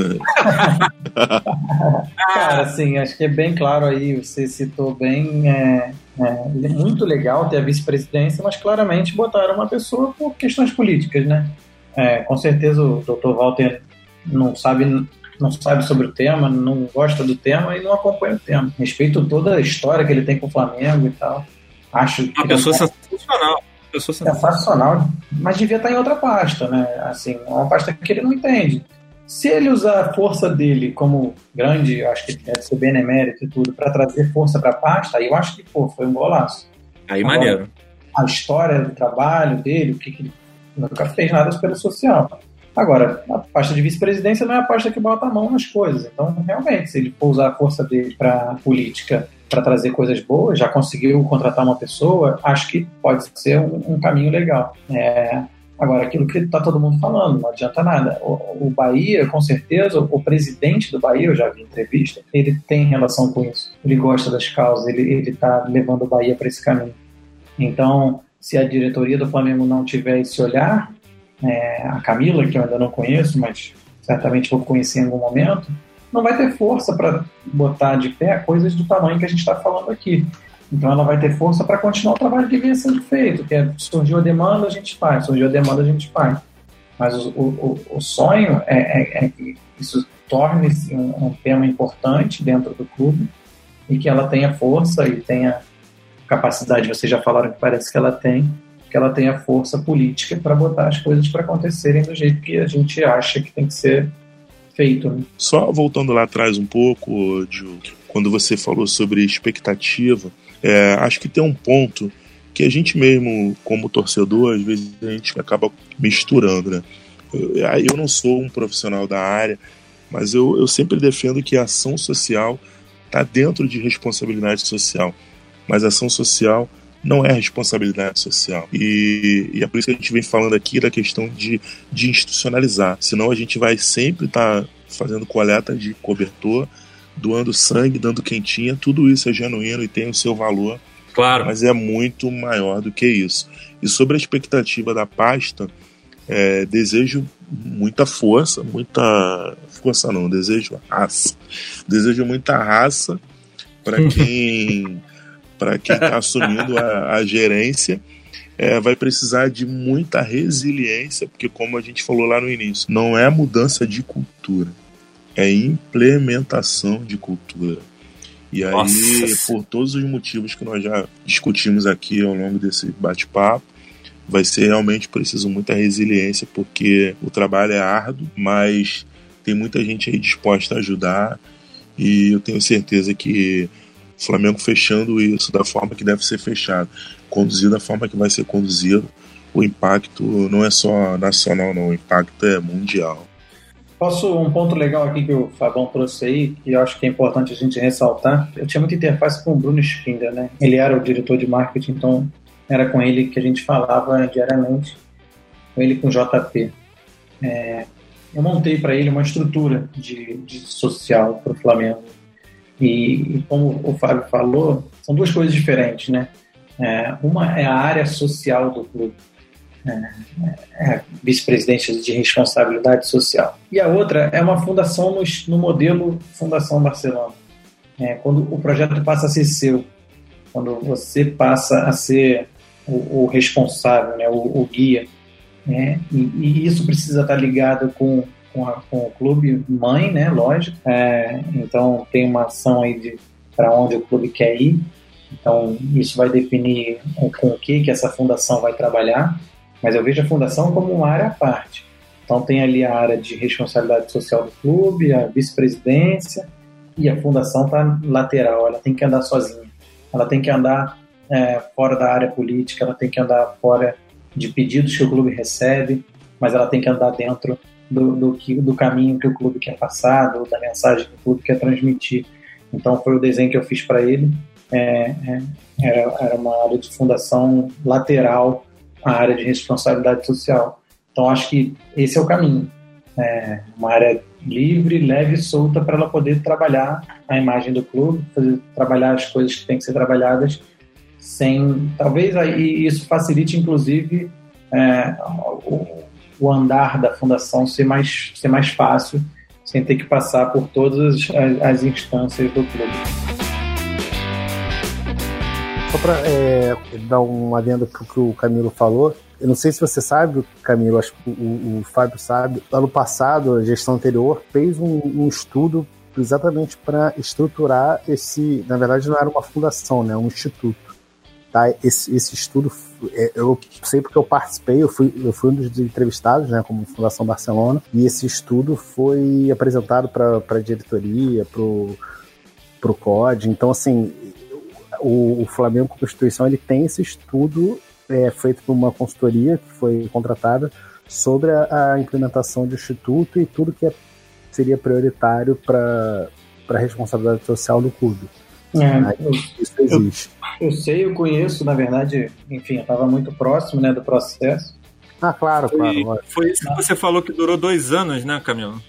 Cara, assim, acho que é bem claro aí, você citou bem, é, é muito legal ter a vice-presidência, mas claramente botaram uma pessoa por questões políticas, né? É, com certeza o Dr. Walter não sabe não sabe sobre o tema, não gosta do tema e não acompanha o tema. Respeito toda a história que ele tem com o Flamengo e tal. Acho que
uma pessoa sensacional.
Pessoa sensacional, mas devia estar em outra pasta, né? Assim, uma pasta que ele não entende. Se ele usar a força dele como grande, acho que deve ser benemérito e tudo, para trazer força para a pasta, aí eu acho que pô, foi um golaço.
Aí Agora, maneiro.
A história do trabalho dele, o que, que ele nunca fez nada pelo social. Agora, a pasta de vice-presidência não é a pasta que bota a mão nas coisas. Então, realmente, se ele for usar a força dele para política para trazer coisas boas, já conseguiu contratar uma pessoa, acho que pode ser um, um caminho legal. É, agora, aquilo que está todo mundo falando, não adianta nada. O, o, Bahia, com certeza, o presidente do Bahia, eu já vi entrevista, ele tem relação com isso. Ele gosta das causas, ele está levando o Bahia para esse caminho. Então, se a diretoria do Flamengo não tiver esse olhar, é, a Camila, que eu ainda não conheço, mas certamente vou conhecer em algum momento, não vai ter força para botar de pé coisas do tamanho que a gente está falando aqui. Então ela vai ter força para continuar o trabalho que vinha sendo feito, que é surgiu a demanda, a gente faz, surgiu a demanda, a gente faz. Mas o, o, o sonho é, é, é, que isso torne-se um, um tema importante dentro do clube e que ela tenha força e tenha capacidade, vocês já falaram que parece que ela tem, que ela tenha força política para botar as coisas para acontecerem do jeito que a gente acha que tem que ser feito. Né?
Só voltando lá atrás um pouco, Diogo, quando você falou sobre expectativa, é, acho que tem um ponto que a gente mesmo, como torcedor, às vezes a gente acaba misturando, né? Eu, não sou um profissional da área, mas eu, eu sempre defendo que a ação social está dentro de responsabilidade social. Mas a ação social não é responsabilidade social. E, e, é por isso que a gente vem falando aqui da questão de, de institucionalizar. Senão a gente vai sempre estar tá fazendo coleta de cobertor, doando sangue, dando quentinha, tudo isso é genuíno e tem o seu valor.
Claro.
Mas é muito maior do que isso. E sobre a expectativa da pasta, é, desejo muita força, muita força não, desejo raça. Desejo muita raça para quem para quem está assumindo a, a gerência. É, vai precisar de muita resiliência, porque, como a gente falou lá no início, não é mudança de cultura, é implementação de cultura. E aí, Nossa. por todos os motivos que nós já discutimos aqui ao longo desse bate-papo, vai ser realmente preciso muita resiliência, porque o trabalho é árduo, mas tem muita gente aí disposta a ajudar, e eu tenho certeza que Flamengo fechando isso da forma que deve ser fechado, conduzido da forma que vai ser conduzido, o impacto não é só nacional, não, o impacto é mundial.
Posso um ponto legal aqui que o Fabão trouxe aí, que eu acho que é importante a gente ressaltar. Eu tinha muita interface com o Bruno Spinda, né? Ele era o diretor de marketing, então era com ele que a gente falava diariamente, com ele com o JP. É, eu montei para ele uma estrutura de, de social para o Flamengo e, como o Fábio falou, são duas coisas diferentes, né? É, uma é a área social do clube, é, é vice-presidente de responsabilidade social. E a outra é uma fundação no, no modelo Fundação Barcelona. É, quando o projeto passa a ser seu, quando você passa a ser o, o responsável, né, o, o guia, né, e, e, isso precisa estar ligado com com, a, com o clube mãe, né? Lógico. É, então tem uma ação aí de para onde o clube quer ir. Então isso vai definir com o que que essa fundação vai trabalhar. Mas eu vejo a fundação como uma área à parte. Então tem ali a área de responsabilidade social do clube, a vice-presidência e a fundação está lateral. Ela tem que andar sozinha. Ela tem que andar é, fora da área política. Ela tem que andar fora de pedidos que o clube recebe, mas ela tem que andar dentro do, do, que, do caminho que o clube quer passar, do, da mensagem que o clube quer transmitir. Então foi o desenho que eu fiz para ele. É, é, era, era uma área de fundação lateral à área de responsabilidade social. Então acho que esse é o caminho. É uma área livre, leve e solta para ela poder trabalhar a imagem do clube, fazer, trabalhar as coisas que têm que ser trabalhadas sem talvez aí isso facilite inclusive é, o, o andar da fundação ser mais, ser mais fácil, sem ter que passar por todas as, as instâncias do clube.
Só para é, dar um adendo para o que o Camilo falou, eu não sei se você sabe, Camilo, acho que o, o Fábio sabe. Ano passado, a gestão anterior fez um, um estudo exatamente para estruturar esse. Na verdade, não era uma fundação, né? Um instituto. Tá? Esse, esse estudo, é, eu sei porque eu participei, eu fui, eu fui um dos entrevistados, né, como Fundação Barcelona, e esse estudo foi apresentado para a diretoria, para o COD. Então, assim, o, o Flamengo Constituição ele tem esse estudo é, feito por uma consultoria que foi contratada sobre a, a implementação do instituto e tudo que é, seria prioritário para a responsabilidade social do clube.
É, isso existe. Eu, eu, sei, eu conheço, na verdade, enfim, eu estava muito próximo né, do processo.
Ah, claro,
foi,
claro.
Foi isso que você falou que durou dois anos, né, Camilo?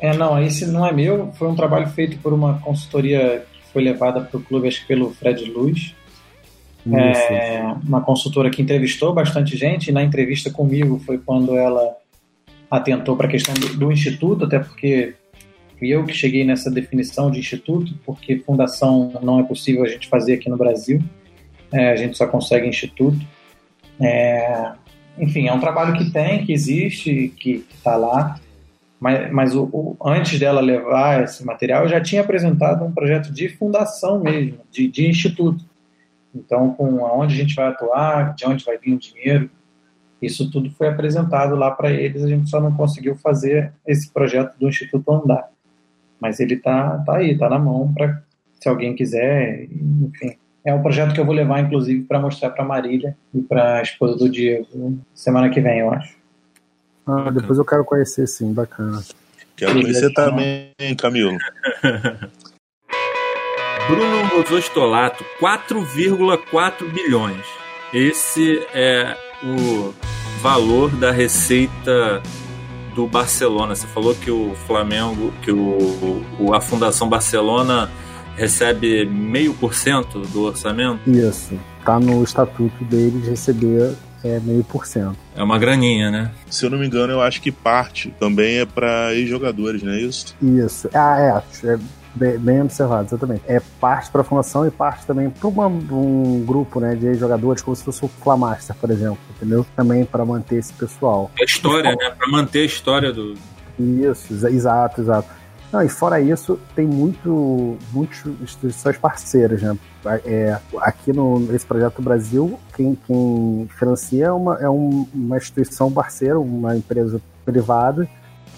É, não, esse não é meu, foi um trabalho feito por uma consultoria que foi levada para o clube, acho que pelo Fred Luz. É, uma consultora que entrevistou bastante gente, e na entrevista comigo foi quando ela atentou para a questão do, do, instituto, até porque fui eu que cheguei nessa definição de instituto, porque fundação não é possível a gente fazer aqui no Brasil, é, a gente só consegue instituto. É, enfim, é um trabalho que tem, que existe, que está lá, mas, mas o, o, antes dela levar esse material, eu já tinha apresentado um projeto de fundação mesmo, de, de instituto. Então, com aonde a gente vai atuar, de onde vai vir o dinheiro, isso tudo foi apresentado lá para eles, a gente só não conseguiu fazer esse projeto do Instituto andar. Mas ele está tá aí, está na mão para se alguém quiser, enfim. É um projeto que eu vou levar, inclusive, para mostrar para Marília e para a esposa do Diego semana que vem, eu acho.
Ah, depois eu quero conhecer, sim, bacana.
Quero conhecer também, Camilo.
Bruno Mozostolato, 4,4 bilhões. Esse é o valor da receita do Barcelona. Você falou que o Flamengo, que o, o a Fundação Barcelona recebe meio por cento do orçamento?
Isso. Tá no estatuto deles receber é meio por cento.
É uma graninha, né?
Se eu não me engano, eu acho que parte também é para ex-jogadores, não é isso?
Isso. Ah, é. Bem, bem observado, exatamente. É parte para a fundação e parte também para um grupo né, de jogadores, como se fosse o Flamaster, por exemplo, entendeu? Também para manter esse pessoal.
A história, né? Para manter a história do.
Isso, exato, exato. Não, e fora isso, tem muito, muitas instituições parceiras, né? É, aqui no, nesse projeto Brasil, quem, quem financia é uma, é um, uma instituição parceira, uma empresa privada,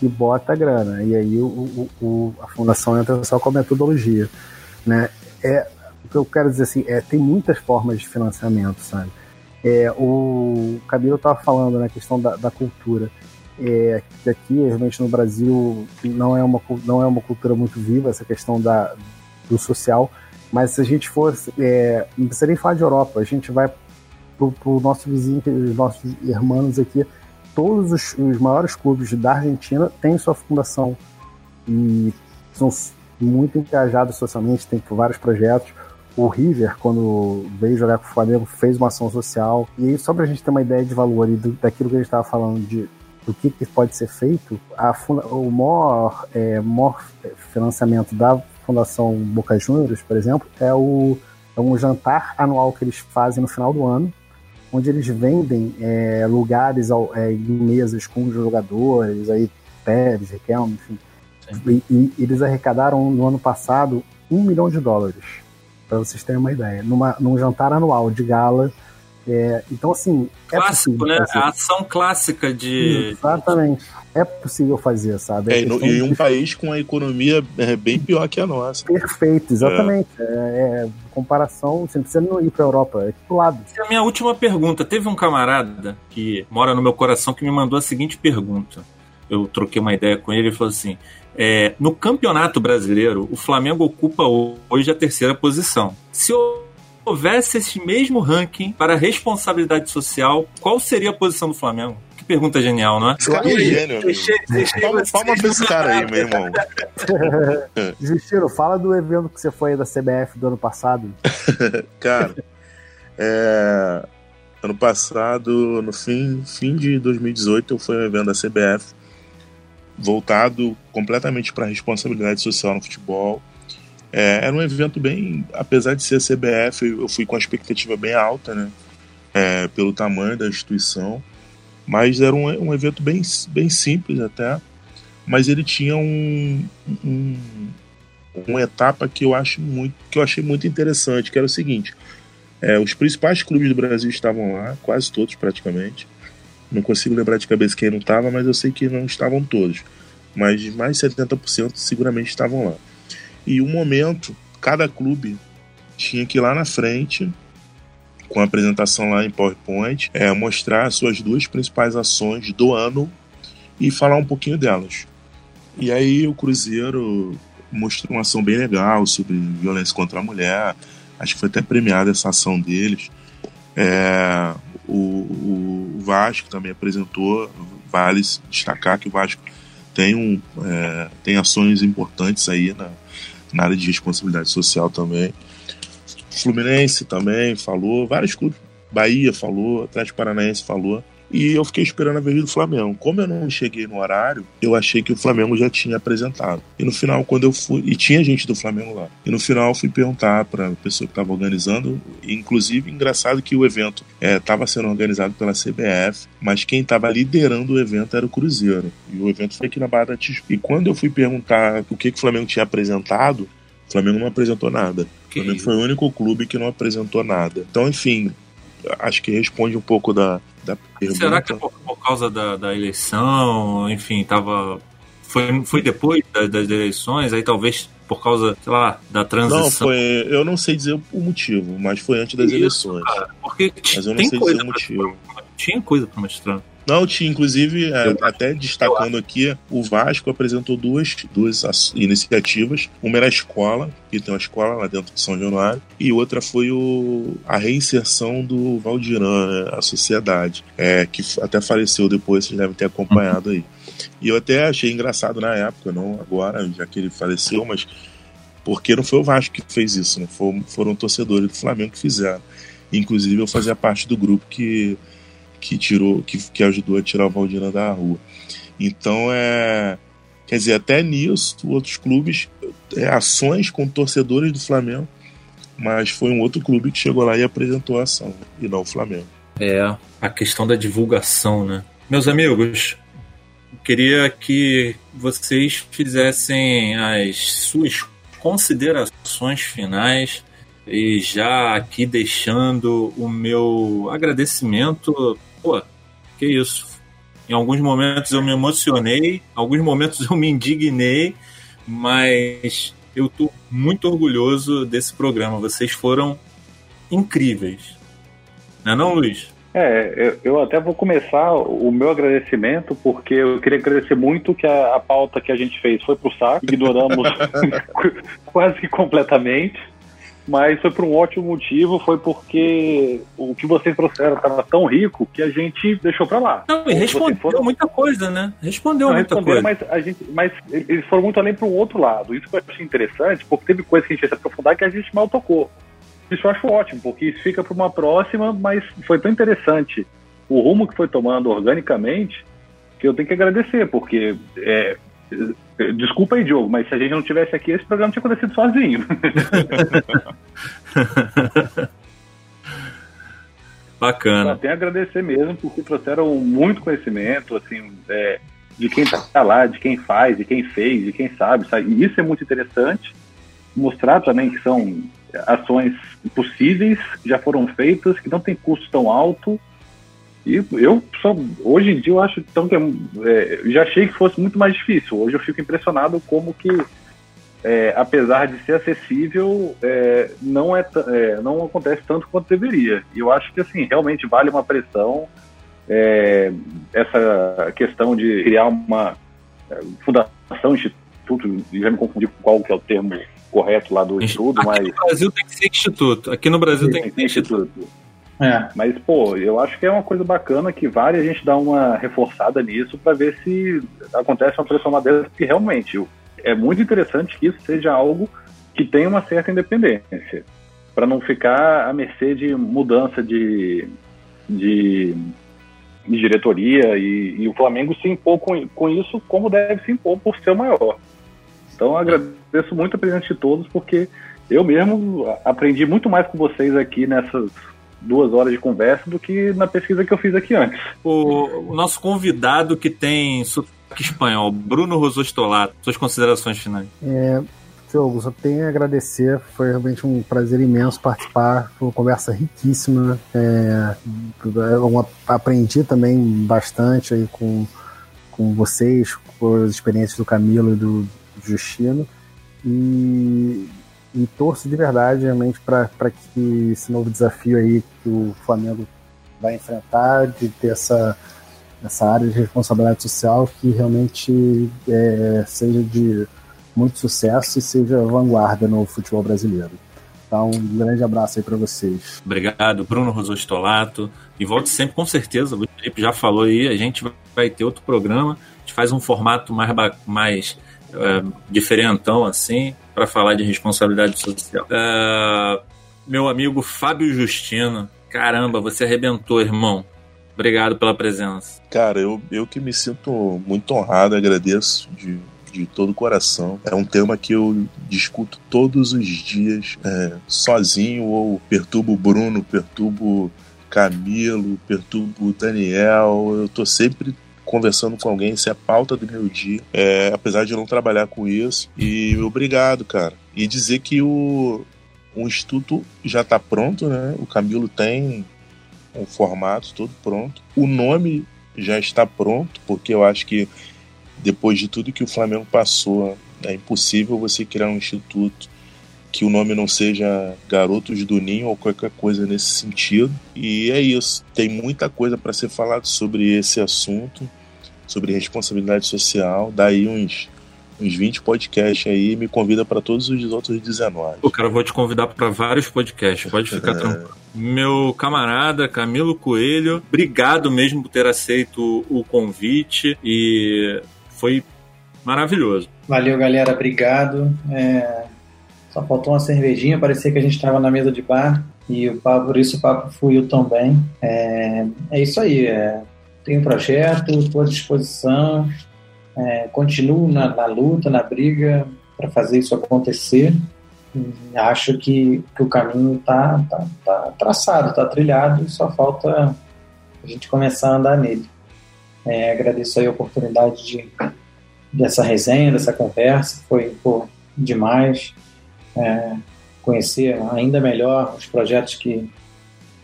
que bota a grana. E aí o, o, o, a fundação entra só com a metodologia. Né? É, o que eu quero dizer assim, é, tem muitas formas de financiamento, sabe? É, o Camilo estava falando na né, questão da, da cultura. É, aqui, realmente no Brasil, não é, uma, não é uma cultura muito viva essa questão da, do social, mas se a gente for, é, não precisa nem falar de Europa, a gente vai para o nosso vizinho, os nossos irmãos aqui, todos os, os, maiores clubes da Argentina têm sua fundação e são muito engajados socialmente, tem vários projetos. O River, quando veio jogar com o Flamengo, fez uma ação social. E aí, só para a gente ter uma ideia de valor e daquilo que a gente estava falando de do que, que, pode ser feito, a, o maior, é, maior financiamento da Fundação Boca Juniors, por exemplo, é, o, é um jantar anual que eles fazem no final do ano, onde eles vendem é, lugares ao, é, em mesas com jogadores, aí Pérez, Riquelme, enfim. E, e, eles arrecadaram no ano passado um milhão de dólares, para vocês terem uma ideia, numa, num jantar anual de gala. É, então, assim.
É Clássico, né? Fazer. A ação clássica de.
Exatamente. É possível fazer, sabe?
É, no, em um de... país com a economia é, bem pior que a nossa.
Perfeito, exatamente. É. é, é comparação, você não precisa ir para a Europa, é do lado.
A minha última pergunta: teve um camarada que mora no meu coração que me mandou a seguinte pergunta. Eu troquei uma ideia com ele e falou assim: é, no Campeonato Brasileiro, o Flamengo ocupa hoje a terceira posição. Se houvesse esse mesmo ranking para responsabilidade social, qual seria a posição do Flamengo? pergunta genial, não é?
Esse cara é um gênio. Deixei, deixei palma, palma pra esse cara aí, meu irmão.
Justino, fala do evento que você foi da CBF do ano passado.
cara, é... ano passado, no fim, fim de 2018, eu fui um evento da CBF voltado completamente para a responsabilidade social no futebol. É, era um evento bem, apesar de ser a CBF, eu fui com a expectativa bem alta, né? É, pelo tamanho da instituição. Mas era um, um evento bem, bem simples até, mas ele tinha um, um, uma etapa que eu acho muito que eu achei muito interessante, que era o seguinte: É, os principais clubes do Brasil estavam lá, quase todos praticamente. Não consigo lembrar de cabeça quem não estava, mas eu sei que não estavam todos. Mas mais de 70% seguramente estavam lá. E um momento, cada clube tinha que ir lá na frente, com a apresentação lá em PowerPoint, é, mostrar suas duas principais ações do ano e falar um pouquinho delas. E aí o Cruzeiro mostrou uma ação bem legal sobre violência contra a mulher. Acho que foi até premiada essa ação deles. É, o, o, Vasco também apresentou. Vale destacar que o Vasco tem, um, é, tem ações importantes aí na, na área de responsabilidade social também. Fluminense também falou, vários clubes. Bahia falou, Atlético Paranaense falou. E eu fiquei esperando a vez do Flamengo. Como eu não cheguei no horário, eu achei que o Flamengo já tinha apresentado. E no final, quando eu fui. E tinha gente do Flamengo lá. E no final, eu fui perguntar para a pessoa que estava organizando. Inclusive, engraçado que o evento estava é, sendo organizado pela CBF, mas quem estava liderando o evento era o Cruzeiro. E o evento foi aqui na Barra da Tijuca. E quando eu fui perguntar o que, que o Flamengo tinha apresentado, o Flamengo não apresentou nada. O Flamengo foi o único clube que não apresentou nada. Então, enfim, acho que responde um pouco da, da
pergunta. Será que é por, por causa da, da, eleição, enfim, tava. Foi, foi depois das, das eleições, aí talvez por causa, sei lá, da transição.
Não, foi. Eu não sei dizer o motivo, mas foi antes das Isso, eleições. Cara,
porque mas eu não sei dizer o motivo. Tinha coisa para mostrar.
Não, tinha, inclusive, é, até destacando aqui, o Vasco apresentou duas, duas iniciativas. Uma era a escola, que tem uma escola lá dentro de São Januário, e outra foi o, a reinserção do Valdirã, né, a sociedade, é, que até faleceu depois, vocês devem ter acompanhado aí. E eu até achei engraçado na época, não agora, já que ele faleceu, mas porque não foi o Vasco que fez isso, né? foram, foram torcedores do Flamengo que fizeram. Inclusive eu fazia parte do grupo que que tirou, que, que ajudou a tirar o Valdina da rua. Então é. Quer dizer, até nisso, outros clubes, é, ações com torcedores do Flamengo, mas foi um outro clube que chegou lá e apresentou a ação, e não o Flamengo.
É, a questão da divulgação, né? Meus amigos, queria que vocês fizessem as suas considerações finais e já aqui deixando o meu agradecimento pô, que isso. Em alguns momentos eu me emocionei, em alguns momentos eu me indignei, mas eu tô muito orgulhoso desse programa. Vocês foram incríveis. Não é não, Luiz?
É, eu, até vou começar o meu agradecimento, porque eu queria agradecer muito que a, a pauta que a gente fez foi pro saco, ignoramos quase que completamente mas foi por um ótimo motivo, foi porque o que vocês trouxeram estava tão rico que a gente deixou para lá.
Não, e respondeu foram... muita coisa, né? Respondeu Não, muita coisa.
Mas, a gente, mas eles foram muito além para um outro lado. Isso que eu achei interessante, porque teve coisa que a gente ia se aprofundar que a gente mal tocou. Isso eu acho ótimo, porque isso fica para uma próxima, mas foi tão interessante o rumo que foi tomando organicamente que eu tenho que agradecer, porque é, Desculpa aí, Diogo, mas se a gente não tivesse aqui, esse programa tinha acontecido sozinho.
Bacana.
Só tenho a agradecer mesmo, porque trouxeram muito conhecimento, assim, é, de quem está lá, de quem faz, de quem fez, de quem sabe, sabe. E isso é muito interessante. Mostrar também que são ações possíveis, já foram feitas, que não tem custo tão alto e eu só, hoje em dia eu acho então que é, é, já achei que fosse muito mais difícil. Hoje eu fico impressionado como que, é, apesar de ser acessível, é, não é, é, não acontece tanto quanto deveria. E eu acho que assim realmente vale uma pressão é, essa questão de criar uma fundação, instituto, já me confundi com qual que é o termo correto lá do estudo,
Aqui
mas
no Brasil tem que ser instituto. Aqui no Brasil tem, tem que ser instituto. instituto.
É. Mas, pô, eu acho que é uma coisa bacana que vale a gente dar uma reforçada nisso para ver se acontece uma pressão dessa, porque realmente é muito interessante que isso seja algo que tenha uma certa independência, para não ficar à mercê de mudança de, de, de diretoria e, e, o Flamengo se impor com, com isso como deve se impor por ser o maior. Então, agradeço muito a presença de todos, porque eu mesmo aprendi muito mais com vocês aqui nessas duas horas de conversa do que na pesquisa que eu fiz aqui antes.
O, o nosso convidado que tem sotaque espanhol, Bruno Rosostolato, suas considerações finais.
É, Diogo, só tenho a agradecer. Foi realmente um prazer imenso participar. Foi uma conversa riquíssima. É, eu aprendi também bastante aí com, com vocês, com as experiências do Camilo e do Justino. E, e torço de verdade realmente para que esse novo desafio aí que o Flamengo vai enfrentar, de ter essa, essa área de responsabilidade social que realmente é, seja de muito sucesso e seja vanguarda no futebol brasileiro. Então, um grande abraço aí para vocês.
Obrigado, Bruno Rosostolato. E volte sempre, com certeza. O Felipe já falou aí, a gente vai ter outro programa. A gente faz um formato mais, mais é, diferentão, assim, para falar de responsabilidade social. É, meu amigo Fábio Justino. Caramba, você arrebentou, irmão. Obrigado pela presença.
Cara, eu, eu que me sinto muito honrado, agradeço de de todo o coração. É um tema que eu discuto todos os dias, é, sozinho, ou perturbo o Bruno, perturbo Camilo, perturbo o Daniel. Eu tô sempre conversando com alguém, isso é a pauta do meu dia, é, apesar de não trabalhar com isso. E obrigado, cara. E dizer que o, o Instituto já está pronto, né? O Camilo tem um formato todo pronto. O nome já está pronto, porque eu acho que depois de tudo que o Flamengo passou, é impossível você criar um instituto que o nome não seja Garotos do Ninho ou qualquer coisa nesse sentido. E é isso. Tem muita coisa para ser falado sobre esse assunto, sobre responsabilidade social. Daí uns uns 20 podcasts aí me convida para todos os outros 19.
O cara, vou te convidar para vários podcasts, pode ficar é. tranquilo. Meu camarada Camilo Coelho, obrigado mesmo por ter aceito o convite e foi maravilhoso.
Valeu, galera. Obrigado. É... Só faltou uma cervejinha, parecia que a gente estava na mesa de bar e o papo, por isso o papo fluiu tão bem. É, é isso aí. É... Tem um projeto, estou à disposição. É... Continuo na, na, luta, na briga para fazer isso acontecer. E acho que, que o caminho está tá, tá traçado, está trilhado, só falta a gente começar a andar nele. É, agradeço a oportunidade de, dessa resenha, dessa conversa, foi pô, demais é, conhecer ainda melhor os projetos que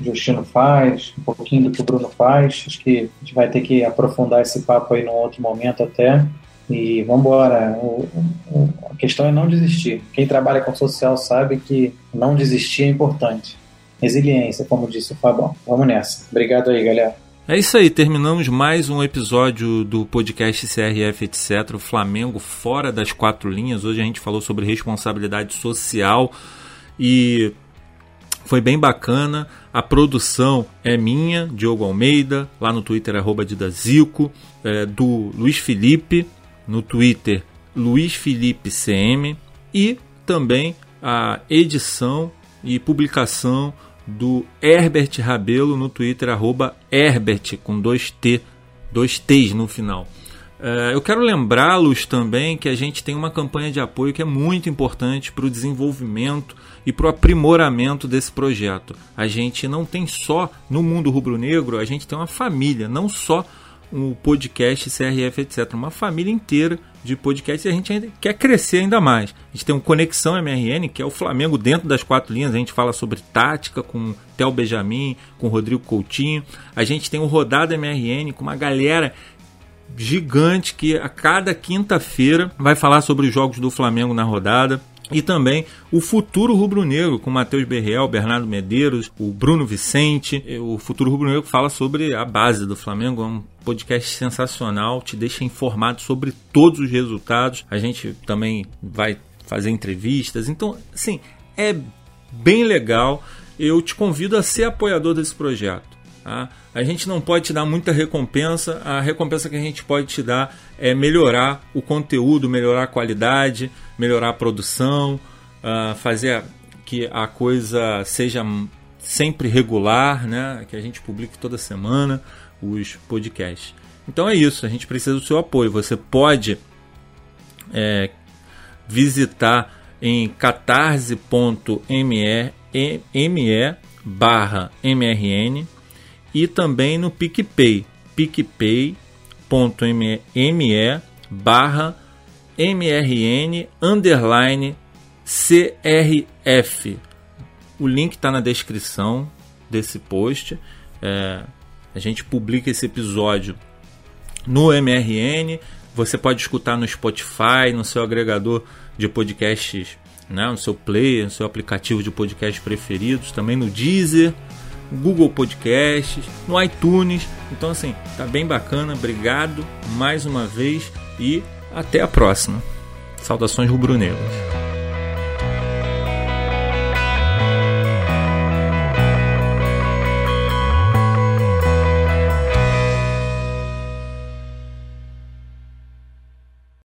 Justino faz, um pouquinho do que o Bruno faz. Acho que a gente vai ter que aprofundar esse papo aí num outro momento até. E vamos embora. A questão é não desistir. Quem trabalha com social sabe que não desistir é importante. Resiliência, como disse o Fabão. Vamos nessa. Obrigado aí, galera.
É isso aí, terminamos mais um episódio do podcast CRF etc. O Flamengo fora das quatro linhas. Hoje a gente falou sobre responsabilidade social e foi bem bacana. A produção é minha, Diogo Almeida, lá no Twitter, arroba Didazico, é, do Luiz Felipe, no Twitter, Luiz Felipe CM, e também a edição e publicação do Herbert Rabelo no Twitter, arroba Herbert, com dois T, dois T's no final. Uh, eu quero lembrá-los também que a gente tem uma campanha de apoio que é muito importante para o desenvolvimento e para o aprimoramento desse projeto. A gente não tem só no mundo rubro-negro, a gente tem uma família, não só um podcast CRF, etc. Uma família inteira de podcasts e a gente quer crescer ainda mais. A gente tem um Conexão MRN, que é o Flamengo dentro das quatro linhas. A gente fala sobre tática com Theo Benjamin, com Rodrigo Coutinho. A gente tem o Rodada MRN com uma galera gigante que a cada quinta-feira vai falar sobre os jogos do Flamengo na rodada e também o Futuro Rubro-Negro, com Matheus Berriel, Bernardo Medeiros, o Bruno Vicente. O Futuro Rubro-Negro fala sobre a base do Flamengo, é um podcast sensacional, te deixa informado sobre todos os resultados. A gente também vai fazer entrevistas, então, assim, é bem legal. Eu te convido a ser apoiador desse projeto. Tá? A gente não pode te dar muita recompensa, a recompensa que a gente pode te dar é melhorar o conteúdo, melhorar a qualidade, melhorar a produção, uh, fazer que a coisa seja sempre regular, né? que a gente publique toda semana os podcasts. Então é isso, a gente precisa do seu apoio. Você pode é, visitar em catarse.me barra mrn e também no PicPay, picpay.me barra mrn underline CRF. O link está na descrição desse post. É, a gente publica esse episódio no MRN. Você pode escutar no Spotify, no seu agregador de podcasts, né, no seu player, no seu aplicativo de podcast preferidos, também no Deezer, Google Podcasts, no iTunes. Então assim, tá bem bacana. Obrigado mais uma vez e até a próxima. Saudações rubro-negras.